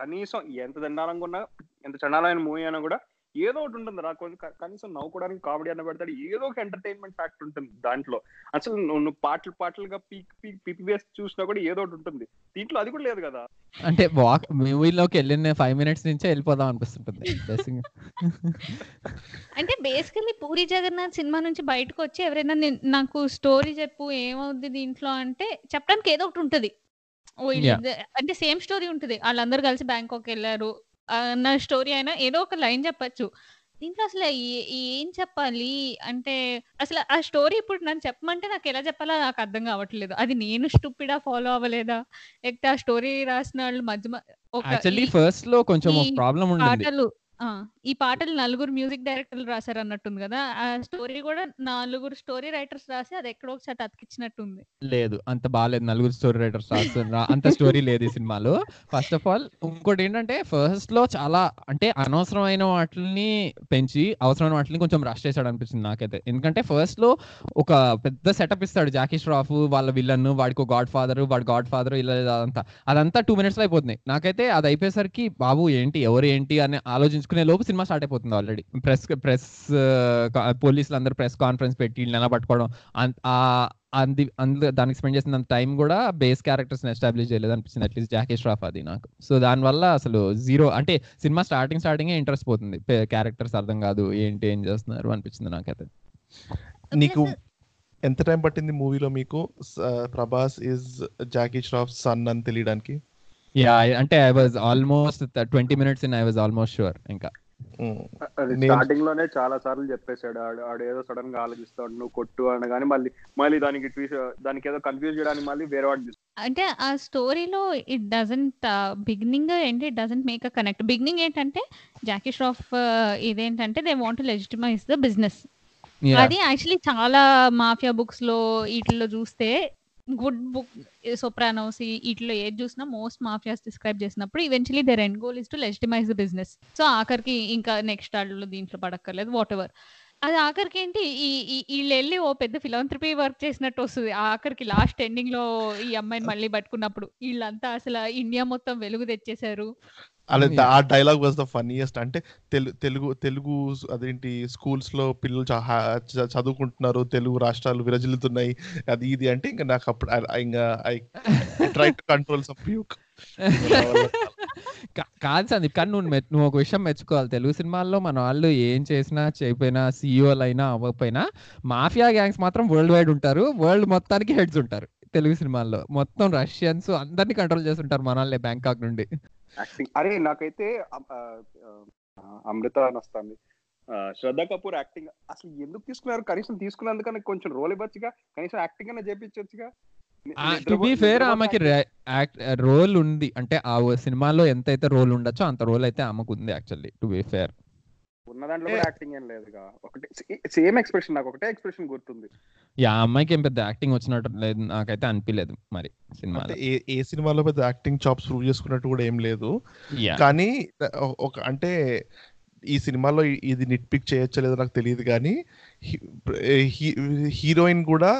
కనీసం ఎంత దండాలంగా ఉన్నా ఎంత చండాలైన మూవీ అయినా కూడా ఏదో ఒకటి ఉంటుంది రా. కొంచెం క- కనీసం నవ్వుకోవడానికి కామెడీ అన్న పెడతాడు. ఏదో ఒక ఎంటర్టైన్మెంట్ ఫ్యాక్టర్ ఉంటుంది దాంట్లో. అసలు నువ్వు పాటలు పాటలుగా పీక్ పీక్ పిపి వేసి చూసినా కూడా ఏదో ఒకటి ఉంటుంది. దీంట్లో అది కూడా లేదు కదా. అంటే వాక్ మూవీలోకి వెళ్ళిన ఫైవ్ మినిట్స్ నుంచే వెళ్ళిపోదాం అనిపిస్తుంటుంది. Basically. అంటే బేసికల్లీ పూరి జగన్నాథ్ సినిమా నుంచి బయటకు వచ్చి ఎవరైనా నాకు స్టోరీ చెప్పు ఏమవుద్ది దీంట్లో అంటే చెప్పడానికి ఏదో ఒకటి ఉంటది. అంటే సేమ్ స్టోరీ ఉంటది. వాళ్ళందరూ కలిసి బ్యాంకాక్ వెళ్ళారు. అన్న స్టోరీ అయినా ఏదో ఒక లైన్ చెప్పచ్చు. దీంట్లో అసలు ఏ- చెప్పాలి? అంటే అసలు ఆ స్టోరీ ఇప్పుడు నన్ను చెప్పమంటే నాకు ఎలా చెప్పాలో నాకు అర్థం కావట్లేదు. అది నేను స్టూపిడా ఫాలో అవ్వలేదా? లేకపోతే ఆ స్టోరీ రాసిన వాళ్ళు మధ్య యాక్చువల్లీ ఫస్ట్లో కొంచెం ప్రాబ్లం ఉండింది. ఈ పాటలు నలుగురు మ్యూజిక్ డైరెక్టర్లు రాశారు అన్నట్టుంది కదా. ఆ స్టోరీ కూడా నలుగురు స్టోరీ రైటర్స్ రాసి అది ఎక్కడో ఒకసారి అతికిచ్చినట్టుంది. లేదు అంత బాగాలేదు నలుగురు స్టోరీ రైటర్స్ రాస్తున్నా అంత స్టోరీ లేదు ఈ సినిమాలో. ఫస్ట్ ఆఫ్ ఆల్ ఇంకోటి ఏంటంటే ఫస్ట్లో చాలా అంటే అనవసరమైన వాటిని పెంచి అవసరమైన వాటిని కొంచెం రష్ చేశాడు అనిపిస్తుంది నాకైతే. ఎందుకంటే ఫస్ట్లో ఒక పెద్ద సెటప్ ఇస్తాడు జాకీ ష్రాఫ్ వాళ్ళ విలన్ వాడికి గాడ్ ఫాదర్ వాడి గాడ్ ఫాదర్ ఇలా అదంతా. అదంతా టూ మినిట్స్ అయిపోతుంది. నాకైతే అది అయిపోయేసరికి బాబు ఏంటి? ఎవరు ఏంటి? అని ఆలోచించుకునే లోపు సినిమా స్టార్ట్ అయిపోతుంది ఆల్రెడీ. ప్రెస్ ప్రెస్ పోలీసులు అందరూ ప్రెస్ కాన్ఫరెన్స్ పెట్టి ఎలా పట్టుకోవడం అంది అందులో దానికి స్పెండ్ చేసిన టైం కూడా బేస్ క్యారెక్టర్స్ ఎస్టాబ్లిష్ చేయలేదు అనిపించింది. అట్లీస్ట్ జాకీ ష్రాఫ్ అది నాకు. సో దానివల్ల అసలు జీరో అంటే సినిమా స్టార్టింగ్ స్టార్టింగ్ ఇంట్రెస్ట్ పోతుంది. క్యారెక్టర్స్ అర్థం కాదు ఏంటి ఏం చేస్తున్నారు అనిపించింది నాకైతే. నీకు ఎంత టైం పట్టింది మూవీలో మీకు? ప్రభాస్ ఇస్ జాకీ ష్రాఫ్ సన్ అని తెలియడానికి? యా అంటే I was almost twenty minutes in I was almost sure ఇంకా. అది స్టార్టింగ్లోనే చాలా సార్లు చెప్పేశాడు. ఆడు ఆడు ఏదో సడన్గా ఆలోచిస్తాడు నువ్వు కొట్టు అనగానే మళ్ళీ మళ్ళీ దానికి ట్వీస్ దానికి ఏదో కన్ఫ్యూజ్ చేయడానికి మళ్ళీ వేరే వాడు అంటే ఆ స్టోరీలో ఇట్ డజంట్ బిగినింగ్ ఏంటి? It doesn't make a connect beginning ఏంటంటే జాకీ ష్రాఫ్ ఇదేంటంటే they want legitimize the business. అది యాక్చువల్లీ చాలా మాఫియా బుక్స్లో వీటిలో చూస్తే గుడ్ బుక్ సొప్రానోస్ వీటిలో ఏది చూసినా మోస్ట్ మాఫియాస్ డిస్క్రైబ్ చేసినప్పుడు eventually their end goal is to legitimize the business so ఆఖరికి ఇంకా నెక్స్ట్ ఆళ్ళు దీంట్లో పడక్కర్లేదు వాట్ ఎవర్ అది ఆఖరికి ఏంటి ఈ ఈ- వీళ్ళు వెళ్ళి ఓ పెద్ద ఫిలాంథ్రపీ వర్క్ చేసినట్టు వస్తుంది. ఆఖరికి లాస్ట్ ఎండింగ్లో ఈ అమ్మాయిని మళ్ళీ పట్టుకున్నప్పుడు వీళ్ళంతా అసలు ఇండియా మొత్తం వెలుగు తెచ్చేశారు. అలా. ఆ డైలాగ్ వాజ్ ద ఫన్నీయెస్ట్ అంటే తెలు- తెలుగు తెలుగు అదేంటి స్కూల్స్లో పిల్లలు చదువుకుంటున్నారు. తెలుగు రాష్ట్రాలు విరజిల్లుతున్నాయి. అది ఇది అంటే ఇంకా నాకు అప్పుడు ఇంకా I try to control some puke కాదు సందీప్ కానీ నువ్వు నువ్వు ఒక విషయం మెచ్చుకోవాలి. తెలుగు సినిమాల్లో మన వాళ్ళు ఏం చేసినా చేయకపోయినా సీఈఓలు అయినా అవ్వకపోయినా మాఫియా గ్యాంగ్స్ మాత్రం వరల్డ్ వైడ్ ఉంటారు. వరల్డ్ మొత్తానికి హెడ్స్ ఉంటారు. తెలుగు సినిమాల్లో. మొత్తం రష్యన్స్ అందరినీ కంట్రోల్ చేస్తుంటారు మన వాళ్ళే బ్యాంకాక్ నుండి. యాక్టింగ్ అరే నాకైతే అమృత అని వస్తుంది. శ్రద్ధ కపూర్ యాక్టింగ్ అసలు ఎందుకు తీసుకున్నారు? కనీసం తీసుకున్నందుకన్నా కొంచెం రోల్ ఇవ్వచ్చుగా కనీసం యాక్టింగ్ టు బి ఫేర్ ఆమెకి రోల్ ఉంది. అంటే ఆ సినిమాలో ఎంతైతే రోల్ ఉండొచ్చో అంత రోల్ అయితే ఆమెకు ఉంది యాక్చువల్లీ టు బి ఫేర్ ఉన్న దాంట్లో కూడా యాక్టింగ్ ఏం లేదుగా. ఒకటే సేమ్ ఎక్స్ప్రెషన్ నాకు ఒకటే ఎక్స్ప్రెషన్ గుర్తుంది. యా అమ్మాయికి ఏం పెద్ద యాక్టింగ్ వచ్చినట్టు లేదు నాకైతే అనిపించలేదు మరి అంటే సినిమాలో ఏ సినిమాలో పెద్ద యాక్టింగ్ చాప్స్ ప్రూవ్ చేసుకున్నట్టు కూడా ఏం లేదు. యా. కానీ ఒక అంటే ఈ సినిమాలో ఇది నిట్ పిక్ చేయొచ్చో లేదో నాకు తెలియదు కానీ హీరోయిన్ కూడా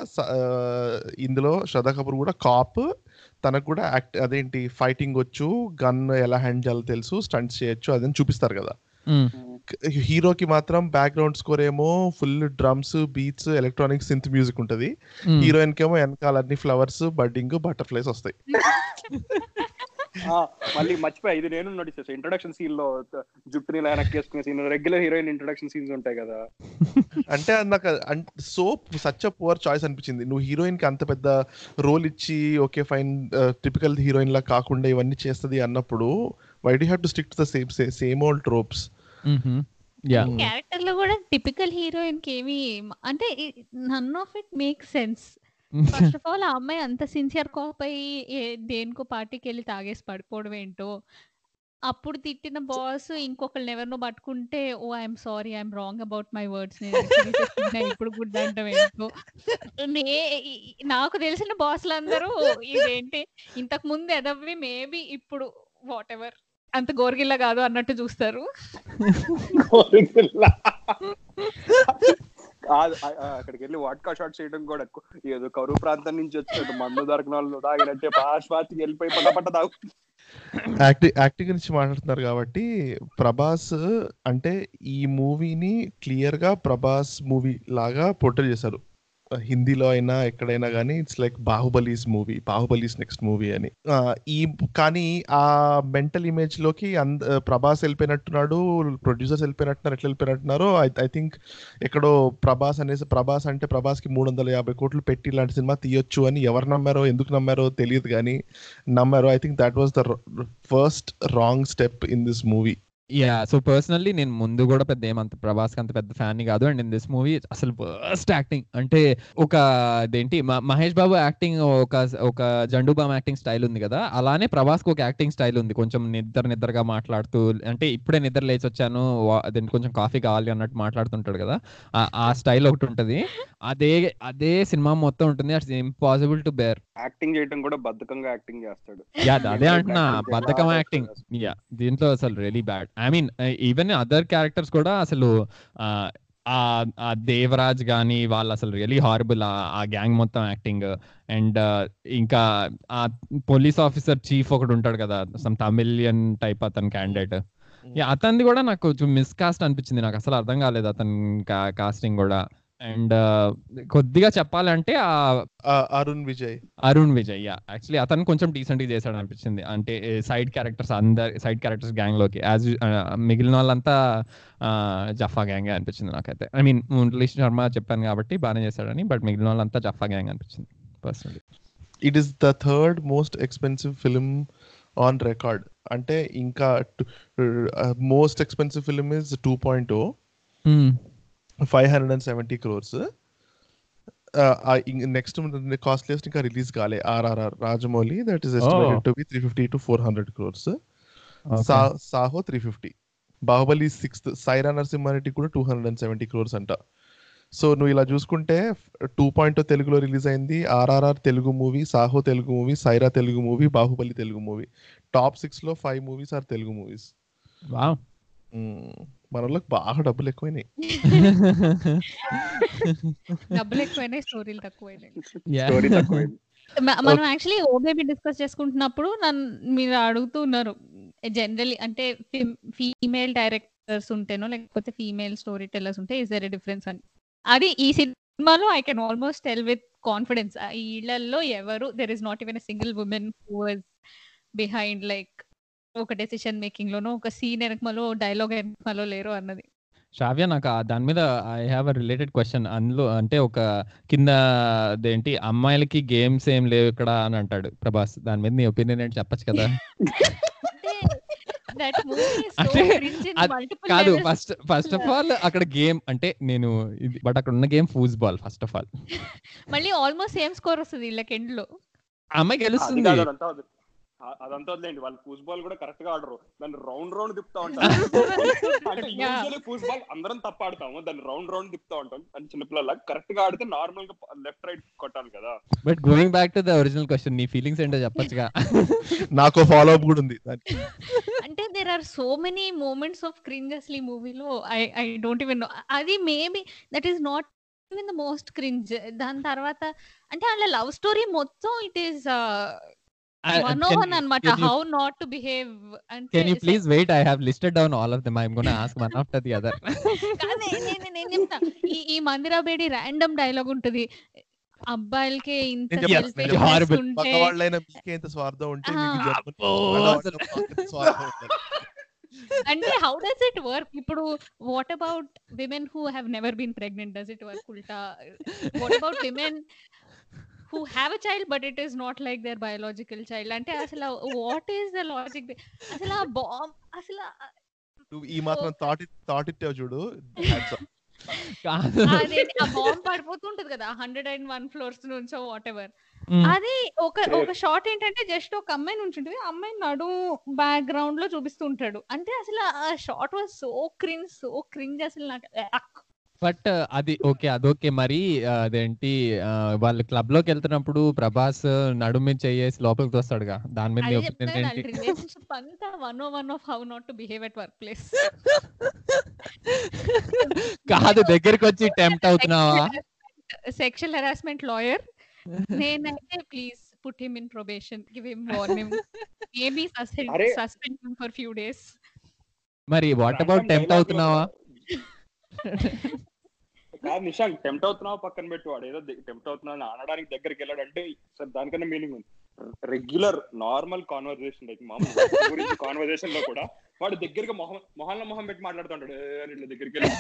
ఇందులో శ్రద్ధా కపూర్ కూడా కాప్ తనకు కూడా యాక్ట్ అదేంటి ఫైటింగ్ వచ్చు గన్ ఎలా హ్యాండ్ చేయాలో తెలుసు స్టంట్స్ చేయొచ్చు అదని చూపిస్తారు కదా. హీరోకి మాత్రం బ్యాక్గ్రౌండ్ స్కోర్ ఏమో full drums beats electronic synth music ఉంటది. హీరోయిన్ కేమో వెనకాల అన్ని ఫ్లవర్స్ బడ్డింగ్ బటర్ఫ్లైస్ వస్తాయి. ఆ, మళ్ళీ మర్చిపోయా ఇది నేను నోటీస్ చేసా ఇంట్రొడక్షన్ సీన్లో జుట్టుని ఇలా scene regular heroine introduction scenes ఉంటాయి కదా. అంటే నాకు సో సచ్ పువర్ చాయిస్ అనిపించింది. నువ్వు హీరోయిన్కి అంత పెద్ద రోల్ ఇచ్చి ఓకే ఫైన్ టిపికల్ హీరోయిన్ లా కాకుండా ఇవన్నీ చేస్తది అన్నప్పుడు why do have to stick to the same same old tropes క్యారెక్టర్లో కూడా టిపికల్ హీరోయిన్కి ఏమి అంటే none of it make sense. [laughs] First of all ఆ అమ్మాయి అంత సిన్సియర్ కాప్ అయ్యి దేనికో పార్టీకి వెళ్ళి తాగేసి పడిపోవడం ఏంటో. అప్పుడు తిట్టిన బాస్ ఇంకొకళ్ళని ఎవరినో పట్టుకుంటే ఓ I'm sorry I'm wrong about my words. నేను ఇప్పుడు గుడ్ అంటాం ఏంటో. నే నాకు తెలిసిన బాస్లు అందరూ ఇదేంటి ఇంతకు ముందు ఎదవి మేబీ ఇప్పుడు వాట్ ఎవర్ అంత గోరగిల్ల కాదు అన్నట్టు చూస్తారు. [laughs] అక్కడికి వెళ్ళి వాట్కా షాట్ చేయడం కూడా. ఏదో కరువు ప్రాంతం నుంచి వచ్చాడు మందు దొరకని వాళ్ళు తాగినట్టే పాస్ పాస్ వెళ్ళిపోయి పట పట తాగు. యాక్టింగ్ యాక్టింగ్ గురించి మాట్లాడుతున్నారు కాబట్టి ప్రభాస్ అంటే ఈ మూవీని క్లియర్గా ప్రభాస్ మూవీ లాగా పోర్ట్రే చేశారు. హిందీలో అయినా ఎక్కడైనా కానీ it's like Baahubali's movie Baahubali's next movie అని. ఈ కానీ ఆ మెంటల్ ఇమేజ్లోకి అంద ప్రభాస్ వెళ్ళిపోయినట్టున్నాడు ప్రొడ్యూసర్స్ వెళ్ళిపోయినట్టున్నారు ఎట్లా వెళ్ళిపోయినట్టున్నారో ఐ ఐ థింక్ ఎక్కడో ప్రభాస్ అనేసి ప్రభాస్ అంటే ప్రభాస్కి మూడు వందల యాభై కోట్లు పెట్టి ఇలాంటి సినిమా తీయొచ్చు అని ఎవరు నమ్మారో ఎందుకు నమ్మారో తెలియదు కానీ నమ్మారు. I think that was the first wrong step in this movie. Ya so personally నేను ముందు కూడా పెద్ద ఏమంత ప్రభాస్ అంత పెద్ద ఫ్యాన్ కాదు. అండ్ ఇన్ దిస్ మూవీ అసలు వర్స్ట్ యాక్టింగ్. అంటే ఒక అదేంటి మహేష్ బాబు యాక్టింగ్ ఒక ఒక జండు బామ్ యాక్టింగ్ స్టైల్ ఉంది కదా. అలానే ప్రభాస్కు ఒక యాక్టింగ్ స్టైల్ ఉంది. కొంచెం నిద్ర నిద్రగా మాట్లాడుతూ అంటే ఇప్పుడే నిద్ర లేచి వచ్చాను అదేంటి కొంచెం కాఫీ కావాలి అన్నట్టు మాట్లాడుతుంటాడు కదా. ఆ- స్టైల్ ఒకటి ఉంటది. అదే అదే సినిమా మొత్తం ఉంటుంది. It's impossible to bear. Acting చేయడం కూడా బద్ధకంగా యాక్టింగ్ చేస్తాడు. యా అదే అంటున్నా. బద్ధకం యాక్టింగ్. యా దీంట్లో అసలు really bad I mean even other characters కూడా అసలు ఆ, దేవరాజ్ గాని వాళ్ళు అసలు రియలీ హారబుల్ ఆ గ్యాంగ్ మొత్తం యాక్టింగ్ అండ్ ఇంకా ఆ పోలీస్ ఆఫీసర్ చీఫ్ ఒకటి ఉంటాడు కదా సమ్ తమిళియన్ టైప్ అతని క్యాండిడేట్ యా అతనిది కూడా నాకు కొంచెం మిస్కాస్ట్ అనిపించింది. నాకు అసలు అర్థం కాలేదు అతని కాస్టింగ్ కూడా. అండ్ కొద్దిగా చెప్పాలంటే ఆ అరుణ్ విజయ్. అరుణ్ విజయ్ యా. యాక్చువల్లీ అతను కొంచెం డీసెంట్గా చేశాడు అనిపించింది అంటే సైడ్ క్యారెక్టర్స్ అందరి సైడ్ క్యారెక్టర్స్ గ్యాంగ్లోకి యాజ్ మిగిలిన వాళ్ళంతా జఫా గ్యాంగ్ అనిపించింది నాకైతే. ఐ మీన్ మురళీ శర్మ చెప్పాను కాబట్టి బాగానే చేశాడని బట్ మిగిలిన వాళ్ళంతా జఫా గ్యాంగ్ అనిపించింది personally. It is the third most expensive film on record అంటే ఇంకా most expensive film is two point five hundred and seventy crores. Next costliest ఇంకా రిలీజ్ కాలే. RRR Rajamouli that is estimated to be three fifty to four hundred crores Saaho three fifty Baahubali sixth Sye Raa Narasimha Reddy కూడా two hundred and seventy crores అంట. So నువ్వు ఇలా చూసుకుంటే two point తెలుగులో release అయింది. RRR Telugu movie Saaho Telugu movie Sye Raa Telugu movie Baahubali Telugu movie. Top సిక్స్లో five movies are Telugu movies wow మన వాళ్ళకి బాగా డబ్బులు ఎక్కువైనాయి డబ్బులు ఎక్కువైనాయి స్టోరీలు తక్కువైనాయి మనం యాక్చువల్లీ ఓ బేబీ డిస్కస్ చేసుకుంటున్నప్పుడు నన్ను మీరు అడుగుతున్నారు జనరలీ అంటే ఫీమేల్ డైరెక్టర్స్ ఉంటేనో లేకపోతే ఫీమేల్ స్టోరీ టెల్లర్స్ ఉంటే ఇస్ దర్ డిఫరెన్స్ అని అది ఈ సినిమాలో I can almost tell with confidence. ఈ ఇళ్ళలో ఎవరు there is not even a single woman who was behind like ఒక డెసిషన్ మేకింగ్ లోనో ఒక సీన్ వెనకమలో డైలాగ్ వెనకమలో లేరు అన్నది. శ్రావ్య నాకు ఆ దాని మీద I have a related question అందులో అంటే ఒక కింద అదేంటి అమ్మాయిలకి గేమ్స్ ఏం లేవు ఇక్కడ అని అంటాడు ప్రభాస్. దాని మీద నీ ఒపీనియన్ ఏంటి చెప్పొచ్చు కదా? దట్ మూవీ ఇస్ సో అంటే క్రింజ్ ఇన్ అద్- మల్టిపుల్ కాదు ఫస్ట్ ఫస్ట్ ఆఫ్ ఆల్ అక్కడ గేమ్ అంటే నేను బట్ అక్కడ ఉన్న game foosball first of all మళ్ళీ ఆల్మోస్ట్ సేమ్ స్కోర్ వస్తుంది వీళ్ళకి ఎండ్లో అమ్మాయి గెలుస్తుంది. కాదు అదంతా వదిలేండి వాళ్ళు ఫూస్ బాల్ కూడా కరెక్ట్గా ఆడరు. దాన్ని రౌండ్ రౌండ్ తిప్పుతా ఉంటారు. అంటే. [laughs] యూజువల్లీ బాల్ అందరం తప్ప ఆడతాము. దాన్ని రౌండ్ రౌండ్ తిప్పుతా ఉంటాం. అని చిన్నపిల్లల కరెక్ట్గా ఆడితే నార్మల్గా లెఫ్ట్ రైట్ కొట్టాలి కదా. But going back to the original question నీ ఫీలింగ్స్ ఏంటో చెప్పొచ్చుగా. [laughs] నాకు ఫాలో అప్ కూడా ఉంది దానికి. [laughs] అంటే there are so many moments of cringe అసలు ఈ మూవీలో I I don't even know అది maybe that is not even the most cringe దాని తర్వాత అంటే వాళ్ళ లవ్ స్టోరీ మొత్తం ఇట్ ఈస్ అనమాట హౌ నాట్ టు బిహేవ్ అంటే can you please wait I have listed down all of them I'm gonna ask one after the other కాదే, నేను నేను చెప్తా. ఈ ఈ మందిరా బేడి ర్యాండమ్ డైలాగ్ ఉంటది. అబ్బాయిలకి ఇంత. అంటే హౌ డస్ ఇట్ వర్క్ ఇప్పుడు what about women who have never been pregnant does it work ఉల్టా. What about women who have a child but it is not like their biological child అంటే అసలు what is the logic అసలు ఆ bomb అసలు నువ్వు ఈ మాత్రం thought thought ఇట్టావు చూడు. [laughs] ఆ బాంబ్ పడిపోతుంటది కదా హండ్రెడ్ అండ్ వన్ ఫ్లోర్స్ నుంచో వాట్ ఎవర్. అది ఒక ఒక షార్ట్ ఏంటంటే జస్ట్ ఒక అమ్మాయి నుంచి ఉంటుంది అమ్మాయి నడు బ్యాక్గ్రౌండ్లో చూపిస్తూ ఉంటాడు. అంటే అసలు ఆ short was so cringe so cringe అసలు నాకు. బట్ అది ఓకే అదోకే మరి అదేంటి వాళ్ళు క్లబ్లోకి వెళ్తున్నప్పుడు ప్రభాస్ నడుము మీద చేయేసి లోపలికి తోస్తాడుగా? దాని మీద రిలేషన్షిప్ అంతా one oh one of how not to behave at work place. కాదు దగ్గరికి వచ్చి టెంప్ట్ [laughs] అవుతున్నావా? సెక్షువల్ హెరాస్మెంట్ లాయర్ నేనైతే please put him in probation give him warning. Maybe suspend him for few days. మరి వాట్ అబౌట్ టెంప్ట్ అవుతున్నావా? [laughs] కాదు Nishank tempt అవుతున్నావు పక్కన పెట్టు వాడు ఏదో టెంప్ట్ అవుతున్నావు అని అనడానికి దగ్గరికి వెళ్ళాడంటే సార్ దానికన్నా మీనింగ్ ఉంది. రెగ్యులర్ నార్మల్ కాన్వర్సేషన్ లైక్ మామూలు గురించి కాన్వర్సేషన్లో కూడా వాడు దగ్గరగా మొహం మొహంలో మొహం పెట్టి మాట్లాడుతుంటాడు "ఏ" అని ఇట్లా దగ్గరికి వెళ్ళి.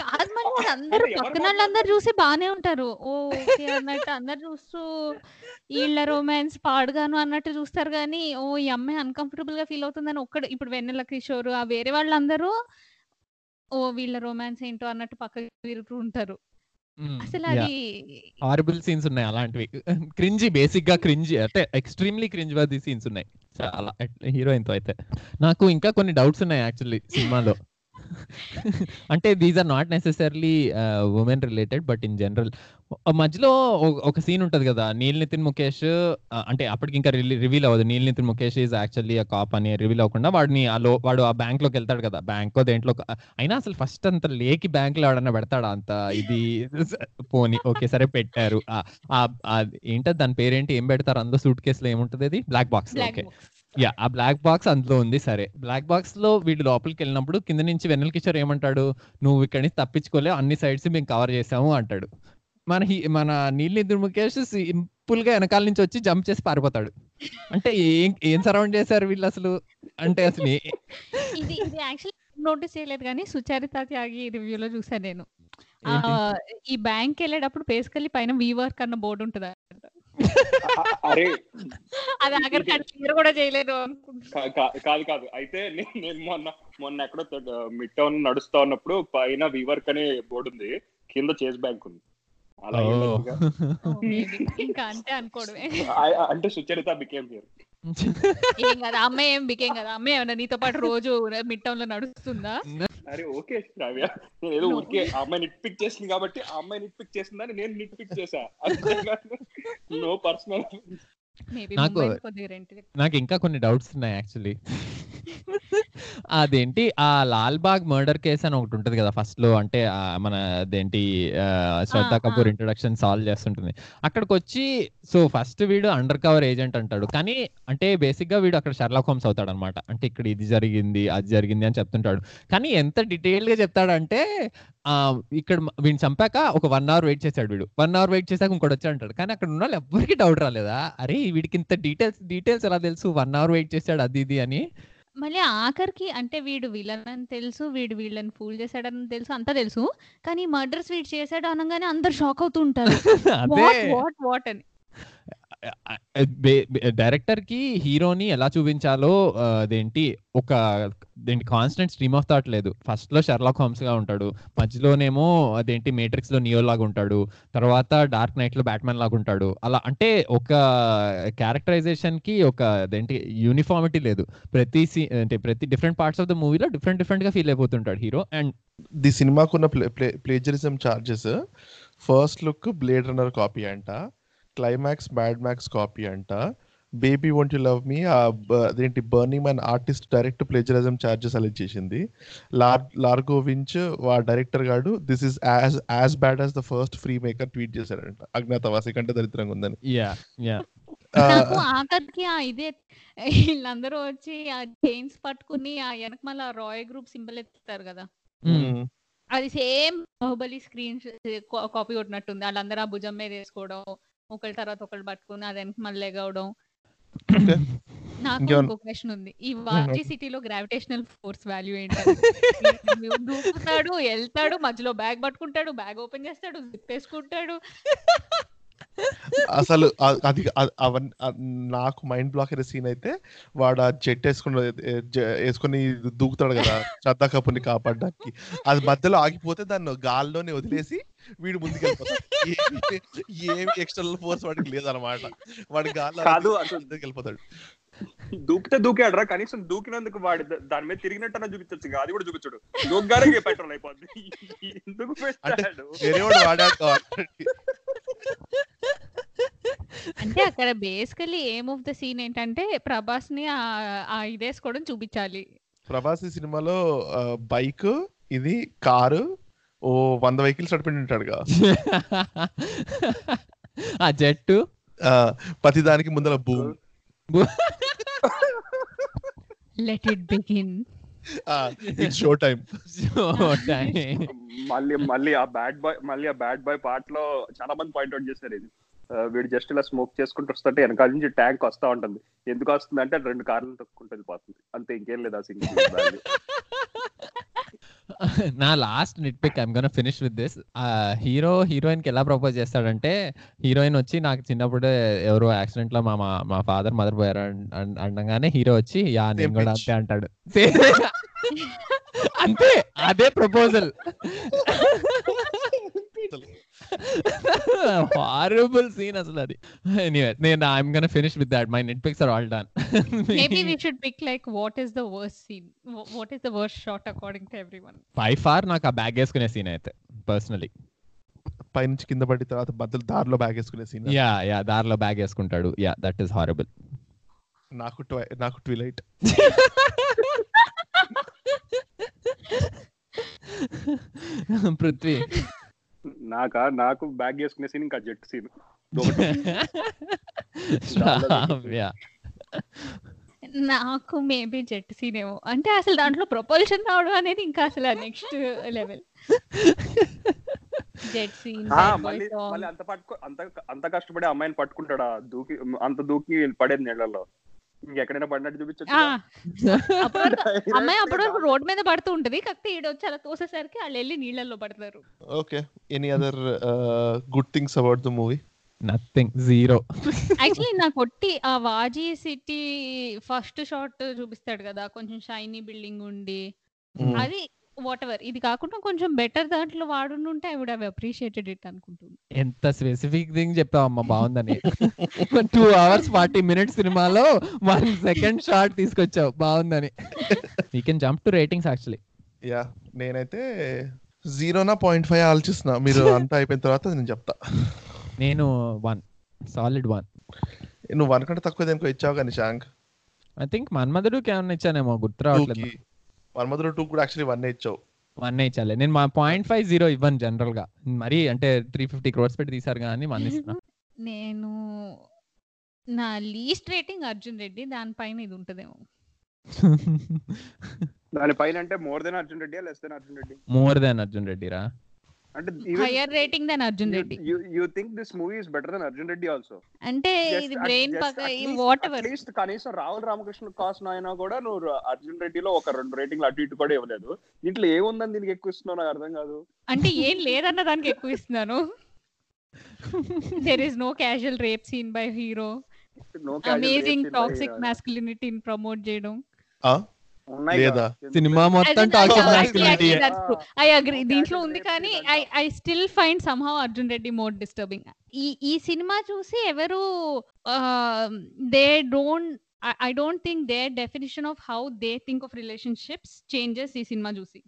కాదు మరి అందరూ పక్కన వాళ్ళందరూ చూసి బానే ఉంటారు. ఓ ఓకే అన్నట్టు అందరు చూస్తూ వీళ్ళ రొమాన్స్ పాడుగాను అన్నట్టు చూస్తారు కానీ ఓ ఈ అమ్మాయి అన్కంఫర్టబుల్గా ఫీల్ అవుతుందని ఒక్కడు ఇప్పుడు వెన్నెల కిషోర్ ఆ వేరే వాళ్ళందరూ ఓ వీళ్ళ రొమాన్స్ ఏంటో అన్నట్టు పక్కకి తిరుగుతూ ఉంటారు. అసలు అది హారబుల్ సీన్స్ ఉన్నాయి అలాంటివి. క్రింజీ బేసిక్గా క్రింజీ అంటే ఎక్స్ట్రీమ్లీ క్రింజ్ వర్ది సీన్స్ ఉన్నాయి. చాలా హీరోయిన్తో అయితే. నాకు ఇంకా కొన్ని డౌట్స్ ఉన్నాయి యాక్చువల్లీ సినిమాలో. అంటే these are not necessarily women related but in general మధ్యలో ఒక- సీన్ ఉంటది కదా నీల్ నితిన్ ముఖేష్ అంటే అప్పటికి ఇంకా రివీల్ అవ్వదు. నీల్ నితిన్ ముఖేష్ ఈజ్ యాక్చువల్లీ ఆ కాప్ అని రివీల్ అవ్వకుండా వాడిని ఆ లో వాడు ఆ బ్యాంక్లోకి వెళ్తాడు కదా. బ్యాంక్ దేంట్లో అయినా అసలు ఫస్ట్ అంత లేకి బ్యాంక్లో ఎవడన్నా పెడతాడా అంత? ఇది పోనీ. ఓకే సరే పెట్టారు. ఏంటో దాని పేరేంటి? ఏం పెడతారు? అందులో సూట్ కేసులో ఏముంటది అది బ్లాక్ బాక్స్ ఓకే. యా ఆ బ్లాక్ బాక్స్ అందులో ఉంది సరే. బ్లాక్ బాక్స్లో వీళ్ళు లోపలికి వెళ్ళినప్పుడు కింద నుంచి వెన్నెల కిషోర్ ఏమంటాడు? నువ్వు ఇక్కడి నుంచి తప్పించుకోలేవు అన్ని సైడ్స్ మేము కవర్ చేసాము అంటాడు. మన హీ- మన నీళ్ళు ముఖేష్ సింపుల్గా వెనకాల నుంచి వచ్చి జంప్ చేసి పారిపోతాడు. అంటే ఏం ఏం సరౌండ్ చేశారు వీళ్ళు అసలు? అంటే అసలు ఏ- ఇది ఇది యాక్చువల్లీ నోటీస్ చేయలేదు కానీ సుచారిత త్యాగి రివ్యూలో చూసాను నేను? ఈ బ్యాంక్ వెళ్ళేటప్పుడు బేసికలీ పైన వీవర్క్ అన్న బోర్డు ఉంటుంది అరే అది ఆఖరి క్లియర్ కూడా చేయలేదు కాదు కాదు. అయితే నేను మొన్న మొన్న ఎక్కడో మిడ్ టౌన్ నడుస్తా ఉన్నప్పుడు పైన వీవర్క్ అనే బోర్డు ఉంది. కింద చేస్ బ్యాంక్ ఉంది. అలా అంటే సుచరిత బికేమ్ హియర్ [laughs] ఏం కదా అమ్మాయి ఏం బికేం కదా. అమ్మాయి ఏమన్నా నీతో పాటు రోజు మిడ్ టౌన్లో నడుస్తుందా? అరే ఓకే శ్రావ్య. నేను ఏదో. ఊరికే ఆ అమ్మాయి నిట్ పిక్ చేసింది కాబట్టి ఆ అమ్మాయి నిట్ పిక్ చేసిందని నేను నిట్ పిక్ చేసా నో పర్సనల్ నాకు- నాకు ఇంకా కొన్ని డౌట్స్ ఉన్నాయి యాక్చువల్లీ [laughs] అదేంటి? ఆ లాల్ బాగ్ మర్డర్ కేసు అని ఒకటి ఉంటది కదా ఫస్ట్లో అంటే మన అదేంటి శ్రద్ధా కపూర్. ఇంట్రొడక్షన్ సాల్వ్ చేస్తుంటుంది. అక్కడికి వచ్చి సో ఫస్ట్ వీడు అండర్ కవర్ ఏజెంట్ అంటాడు. కానీ అంటే బేసిక్గా వీడు అక్కడ షర్లాక్ హోమ్స్ అవుతాడు అనమాట అంటే ఇక్కడ ఇది జరిగింది అది జరిగింది అని చెప్తుంటాడు. కానీ ఎంత డీటెయిల్గా చెప్తాడంటే ఆ ఇక్కడ వీడిని చంపాక ఒక వన్ అవర్ వెయిట్ చేశాడు వీడు. వన్ అవర్ వెయిట్ చేశాక ఇంకోటి వచ్చి అంటాడు. కానీ అక్కడ ఉన్న వాళ్ళు ఎవ్వరికి డౌట్ రాలేదా? అరే వీడికి ఇంత డీటెయిల్స్ డీటెయిల్స్ ఎలా తెలుసు? వన్ అవర్ వెయిట్ చేశాడు అది ఇది అని. మళ్ళీ ఆఖరికి అంటే వీడు విలన్ అని తెలుసు వీడు వీళ్ళని ఫూల్ చేశాడని తెలుసు అంతా తెలుసు. కానీ మర్డర్స్ వీడు చేశాడు అనగానే అందరు షాక్ అవుతూ ఉంటారు. [laughs] అదే. వాట్ వాట్ వాట్ అని. డైరెక్టర్కి హీరోని ఎలా చూపించాలో అదేంటి ఒక దేంటి కాన్స్టెంట్ స్ట్రీమ్ ఆఫ్ థాట్ లేదు. ఫస్ట్లో షెర్లాక్ హోమ్స్గా ఉంటాడు. మధ్యలోనేమో అదేంటి మేట్రిక్స్లో నియో లాగా ఉంటాడు. తర్వాత డార్క్ నైట్లో బ్యాట్మెన్ లాగా ఉంటాడు. అలా అంటే ఒక క్యారెక్టరైజేషన్కి ఒక అదేంటి యూనిఫార్మిటీ లేదు. ప్రతి సీ అంటే ప్రతి డిఫరెంట్ పార్ట్స్ ఆఫ్ ద మూవీలో డిఫరెంట్ డిఫరెంట్గా ఫీల్ అయిపోతుంటాడు hero. And the సినిమాకున్న play plagiarism charges first look Blade Runner copy అంట. క్లైమాక్స్ మ్యాడ్ మ్యాక్స్ కాపీ అంట. Baby won't you love me? అదేంటి Burning Man artist direct plagiarism charges అలెక్ట్ చేసింది. లార్ Largo Winch వా director గాడు this is as as bad as the first free maker tweet చేశాడంట. అజ్ఞాతవాసి కంటే దరిద్రంగా ఉందని. Yeah yeah. ఆ, నాకు ఆఖరికి ఆ ఇదే వీళ్ళందరూ వచ్చి ఆ చైన్స్ పట్టుకుని ఆ వెనక మళ్ళీ రాయ్ గ్రూప్ సింబల్ ఎత్తుతారు కదా. అది సేమ్ బాహుబలి స్క్రీన్ కాపీ కొట్టినట్టుంది. వాళ్ళందరూ ఆ భుజం మీద వేసుకోవడం ఒకరి తర్వాత ఒకరు పట్టుకుని అది వెనక మళ్ళీ ఎగవడం. నాకు ఇంకో? క్వశ్చన్ ఉంది. ఈ వాజీ సిటీలో గ్రావిటేషనల్ ఫోర్స్ వాల్యూ ఏంటి దూకుతాడు వెళ్తాడు మధ్యలో బ్యాగ్ పట్టుకుంటాడు బ్యాగ్ ఓపెన్ చేస్తాడు జిప్ వేసుకుంటాడు. అసలు అది అవన్నీ నాకు మైండ్ బ్లాక్ అయిన సీన్ అయితే వాడు ఆ జెట్ వేసుకుని వేసుకుని దూకుతాడు కదా శ్రద్ధా కపూర్ని కాపాడడానికి. అది మధ్యలో ఆగిపోతే దాన్ని గాల్లోనే వదిలేసి వీడు ముందుకు వెళ్ళిపోతాడు ఏమి- ఎక్స్టర్నల్ ఫోర్స్ వాడికి లేదనమాట వాడి గాల్లో వెళ్ళిపోతాడు దూకితే దూకాడరా కనీసం దూకినందుకు వాడి దాని మీద తిరిగినట్టు చూపించచ్చు ఇక అది కూడా చూపించడు. దూగ్గానే పెట్రోల్ అయిపోద్ది. [laughs] ఎందుకు పెట్టాడు వేరే వాడు వాడాడు కాబట్టి. అంటే అక్కడ బేసికలీ ఏమ్ ఆఫ్ ద సీన్ ఏంటంటే ప్రభాస్ని ఆ- ఇదేసుకోవడం చూపించాలి. ప్రభాస్ ఈ సినిమాలో బైక్ ఇది కారు ఓ వంద వెహికల్స్ నడిపి ఉంటాడుగా ఆ జట్టు? ఆ, ప్రతి దానికి ముందర భూమి. Let it begin it's show time మళ్ళీ మళ్ళీ ఆ బ్యాడ్ బాయ్ మళ్ళీ ఆ బ్యాడ్ బాయ్ పార్ట్లో చాలా మంది పాయింట్అవుట్ చేశారు ఇది. వీడు జస్ట్ ఇలా స్మోక్ చేసుకుంటూ వస్తుంటే వెనకాల నుంచి ట్యాంక్ వస్తా ఉంటుంది. ఎందుకు వస్తుంది అంటే రెండు కార్లు తొక్కుంటుంది పోతుంది. అంతే ఇంకేం లేదు ఆ సింగిల్ [laughs] నా last nit pick I'm gonna finish with this hero హీరోయిన్కి ఎలా ప్రపోజ్ చేస్తాడంటే హీరోయిన్ వచ్చి నాకు చిన్నప్పుడే ఎవరో యాక్సిడెంట్లో మా మా- ఫాదర్ మదర్ పోయారు అన్- అన్- అనగానే హీరో వచ్చి యా నేను కూడా. అంతే అంటాడు. [laughs] అంతే అదే ప్రపోజల్ [laughs] [laughs] హారబుల్ సీన్ అసలు అది. ఎనీవే నేను I'm gonna finish with that my nit picks are all done maybe we should pick like what is the worst scene what is the worst shot according to everyone by far నాకు ఆ bag వేసుకునే scene అయితే personally పైనుంచి కింద పడిన తర్వాత మధ్యలో దారిలో బ్యాగ్ వేసుకునే సీన్ యా యా దారిలో బ్యాగ్ వేసుకుంటాడు. యా దట్ ఈస్ హారబుల్ నాకు నాకు ట్విలైట్ [laughs] పృథ్వీ. నాకా? నాకు బ్యాగ్ వేసుకునే సీన్ ఇంకా జెట్ [laughs] సీన్ నాకు మేబీ జెట్ సీన్ ఏమో. అంటే అసలు దాంట్లో ప్రొపల్షన్ రావడం అనేది ఇంకా అసలు నెక్స్ట్ లెవెల్ జెట్ సీన్ అంత పట్టుకో అంత అంత కష్టపడి అమ్మాయిని పట్టుకుంటాడా? దూకి అంత దూకి పడేది నీళ్ళలో ఇంకెక్కడైనా పడినట్టు చూపించచ్చు [laughs] అప్పుడు అమ్మాయి అప్పటి వరకు రోడ్ మీద పడుతూ ఉంటది. కాకపోతే ఈడొచ్చి అలా తోసేసరికి వాళ్ళు వెళ్ళి నీళ్ళల్లో పడతారు. Okay. Any other good things about the movie? Nothing. Zero. Actually నాకు ఒట్టి ఆ వాజీ సిటీ ఫస్ట్ షాట్ చూపిస్తాడు కదా. కొంచెం షైనీ బిల్డింగ్ ఉండి. అది వాట్ ఎవర్ ఇది కాకుండా కొంచెం బెటర్ దాంట్లో వాడుంటే I would have appreciated it అనుకుంటున్నాను ఎంత స్పెసిఫిక్ థింగ్ చెప్పావమ్మా బాగుందని. టూ అవర్స్ ఫార్టీ మినిట్స్ సినిమాలో వన్ సెకండ్ షార్ట్ తీసుకొచ్చావు బాగుందని. We can jump to ratings actually yeah నేనైతే జీరోనా పాయింట్ ఫైవ్ ఆలోచిస్తున్నా. మీరు [laughs] అంతా అయిపోయిన తర్వాత నేను చెప్తా. నేను వన్ సాలిడ్ వన్ నువ్వు వన్ కంటే తక్కువ దేనికో ఇచ్చావు కానీ శాంక్ ఐ థింక్ మన్మధుడుకి ఏమన్నా ఇచ్చానేమో గుర్తు రావట్లేదు మధ్యలో టూ కూడా యాక్చువల్లీ వన్ ఇచ్చావు. వన్ ఇచ్చాలే. నేను మా పాయింట్ ఫైవ్ జీరో ఇవ్వను జనరల్గా. మరి అంటే త్రీ ఫిఫ్టీ క్రోర్స్ పెట్టి తీసారు కానీ వన్ ఇస్తున్నా. [laughs] నేను నా లీస్ట్ రేటింగ్ అర్జున్ రెడ్డి దానిపైన ఇది ఉంటదేమో. [laughs] దానిపైన అంటే more than Arjun Reddy less than Arjun Reddy? More than Arjun Reddy రా అంటే higher rating than Arjun Reddy you think this movie is better than Arjun Reddy also అంటే ఇది బ్రెయిన్ పక్క వాట్ ఎవర్ అట్లీస్ట్ కనీసం Rahul Ramakrishna cost అయినా కూడా నువ్వు అర్జున్ రెడ్డిలో ఒక రెండు రేటింగ్లు అటు ఇటు కూడా ఇవ్వలేదు. దీంట్లో ఏముందని దీనికి ఎక్కువ ఇస్తున్నావు నాకు అర్థం కాదు. అంటే ఏం లేదన్న దానికి ఎక్కువ ఇస్తున్నాను. There is no casual rape scene by hero. No casual amazing rape scene by toxic hero. masculinity in promote చేయడం. లేదా? సినిమా? మొత్తం. I agree. No దీంట్లో ఉంది కానీ I. I still find somehow Arjun Reddy more disturbing ఈ ఈ cinema చూసి ఎవరు they don't I don't think their definition of how they think of relationships changes ఈ సినిమా చూసి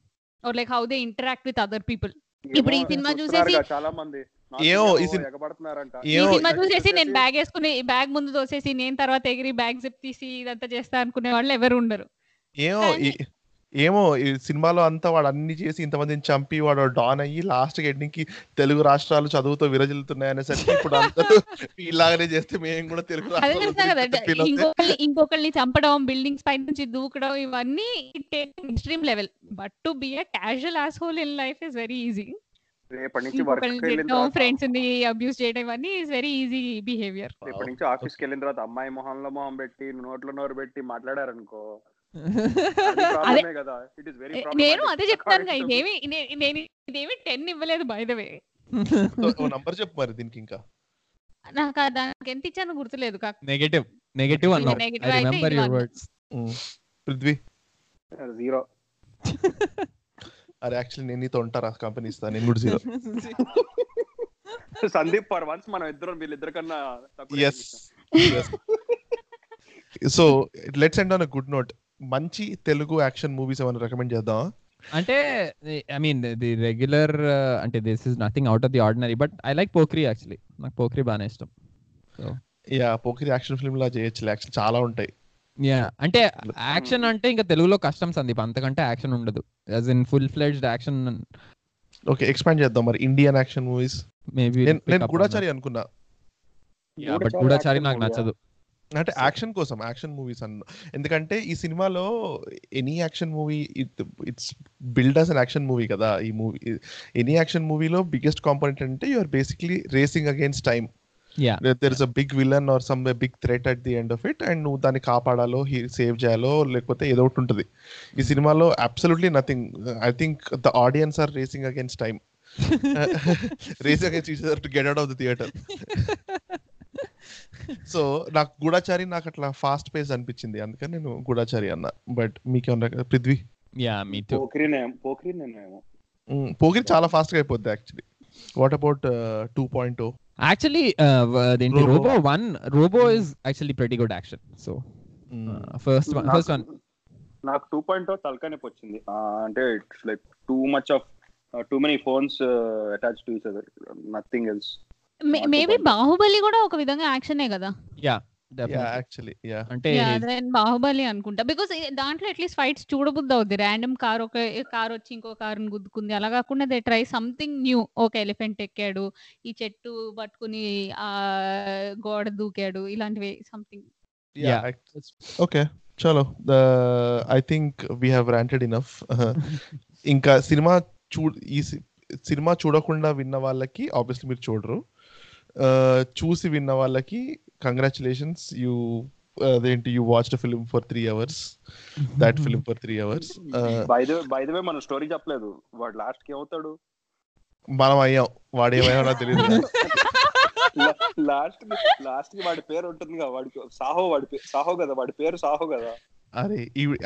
or like how they interact with other people ఇప్పుడు ఈ cinema చూసేసి- చాలా మంది ఏమో ఈ సినిమా చూసేసి నేను బ్యాగ్ వేసుకుని బ్యాగ్ ముందు తోసేసి నేను తర్వాత ఎగిరి బ్యాగ్ జిప్ తీసి ఇదంతా చేస్తా అనుకునే వాళ్ళు ఎవరు ఉండరు ఏమో ఏమో ఈ సినిమాలో అంతా వాడు అన్ని చేసి ఇంతమందిని చంపి వాడు డాన్ అయ్యి లాస్ట్ ఎండింగ్కి తెలుగు రాష్ట్రాలు చదువుతో విరజిల్లుతున్నాయి అనేసరికి ఇప్పుడు అందరూ [laughs] ఇలాగనే చేస్తే మేము కూడా తెలుగు ఇంకొకరిని ఇంకొకరిని చంపడం బిల్డింగ్స్ పై నుంచి దూకడం ఇవన్నీ extreme level but to be a casual asshole in life is very easy రేపటి నుంచి వర్క్ ఫ్రెండ్స్ని అబ్యూస్ చేయడం ఇవన్నీ ఇస్ వెరీ ఈజీ బిహేవియర్ రేపటి నుంచి ఆఫీస్కి వెళ్ళిన తర్వాత అమ్మాయి మొహంలో మొహం పెట్టి నోట్లో నోరు పెట్టి మాట్లాడారనుకో అది [laughs] ప్రాబ్లమే కదా. ఇట్ ఇస్ వెరీ నేను అదే [laughs] చెప్తాను ఇదేమి నే- నేను ఇదేమి టెన్ ఇవ్వలేదు బై ద వే నంబర్ చెప్పు మరి దీనికి ఇంకా. నాకు దానికి ఎంత ఇచ్చానో గుర్తులేదు కాక. నెగటివ్ నెగటివ్ అన్నావు. I remember your. Words. Prithvi. Zero అరే యాక్చువల్లీ నేను నీతో ఉంటారా కంపెనీ ఇస్తాను నేను కూడా జీరో [laughs] సందీప్ ఫర్ వన్స్ మనం ఇద్దరం వీళ్ళిద్దరు కన్నా so let's end on good note మంచి తెలుగు యాక్షన్ మూవీస్ ఏమైనా రికమెండ్ చేద్దామా? అంటే ఐ మీన్ ది రెగ్యులర్ అంటే this is nothing out of the ordinary but I like Pokiri actually నాకు పోక్రీ బాగానే ఇష్టం. యా పోకిరి యాక్షన్ ఫిల్మ్ లా చేయొచ్చు యాక్షన్ చాలా ఉంటాయి. యా అంటే యాక్షన్ అంటే ఇంకా తెలుగులో కష్టం సందీప్ అంతకంటే యాక్షన్ ఉండదు. As in full fledged action okay expand చేద్దాం మరి ఇండియన్ యాక్షన్ మూవీస్ మేబీ నేను నేను గూఢచారి అనుకున్నా. బట్ గూఢచారి నాకు నచ్చదు. అంటే యాక్షన్ కోసం యాక్షన్ మూవీస్ అన్న ఎందుకంటే ఈ సినిమాలో any action movie it's built as an action movie కదా ఈ మూవీ. ఎనీ యాక్షన్ మూవీలో బిగ్గెస్ట్ కాంపోనెంట్ అంటే you are basically racing against time there is a big villain or some big threat at the end of it and నువ్వు దాన్ని కాపాడాలో save చేయాలో లేకపోతే ఏదో ఒకటి ఉంటుంది. ఈ సినిమాలో absolutely nothing I think the audience are racing against time [laughs] [laughs] racing against each to get out of the theatre. [laughs] So నాకు గూఢాచారి నాకు అట్లా ఫాస్ట్ పేస్ అనిపించింది అందుకని నేను గూఢాచారి అన్న. బట్ మీకేమన్నా పృథ్వీ? యా మీ పోక్రీ చాలా ఫాస్ట్గా అయిపోద్ది actually. What about two point actually దేంటి Robo. Robo. One Robo is actually pretty good action. So first one first one. నాకు టూ పాయింట్ తలకానొప్పి వచ్చింది. ఆ, అంటే it's like too much of too many phones attach to each other nothing else. Maybe Baahubali కూడా ఒక విధంగా యాక్షనే కదా? Yeah yeah actually yeah. అంటే బాహుబలి అనుకుంటా. బికాస్ దాంట్లో అట్లీస్ట్ ఫైట్స్ చూడబుద్ది అవుద్ది. ర్యాండమ్ కార్ ఒక కార్ వచ్చి ఇంకో కారుని గుద్దుకుంది. అలా కాకుండా దే ట్రై సంథింగ్ న్యూ ఒక ఎలిఫెంట్ ఎక్కాడు ఈ చెట్టు పట్టుకుని ఆ గోడ దూకాడు ఇలాంటివి సంథింగ్. ఓకే చలో. I think we have ranted enough. [laughs] ఇంకా సినిమా చూ ఈ సినిమా చూడకుండా విన్న వాళ్ళకి ఆబ్వియస్లీ మీరు చూడరు. చూసి విన్న వాళ్ళకి కంగ్రాచులేషన్స్ యూ అదేంటి you watch film for three hours that film for three hours by the by the way మనం స్టోరీ చెప్పలేదు. వాడు లాస్ట్కి ఏమవుతాడు? మనం అయ్యాం. వాడు ఏమైనా నాకు తెలియదు లాస్ట్ లాస్ట్కి వాడి పేరు ఉంటుంది కదా వాడికి సాహో వాడి పేరు సాహో కదా వాడి పేరు సాహో కదా. అరే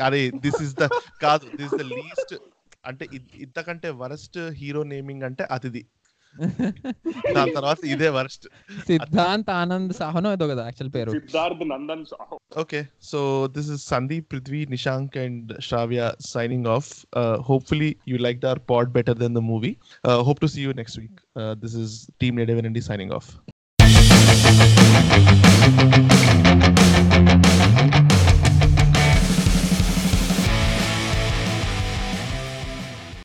అరే దిస్ ఇస్ ద కాదు దిస్ ద లీస్ట్ అంటే ఇంతకంటే వరస్ట్ హీరో నేమింగ్ అంటే అతిథి. దాని తర్వాత ఇదే వరస్ట్ సిద్ధాంత్ ఆనంద్ సాహనో ఏదో కదా యాక్చువల్ పేరు Siddharth Nandan Saaho Okay, so this is Sandeep, Prithvi, Nishank, and Shravya signing off. Uh, hopefully, you liked our pod better than the movie. Uh, hope to see you next week. Uh, this is Team Native ND signing off.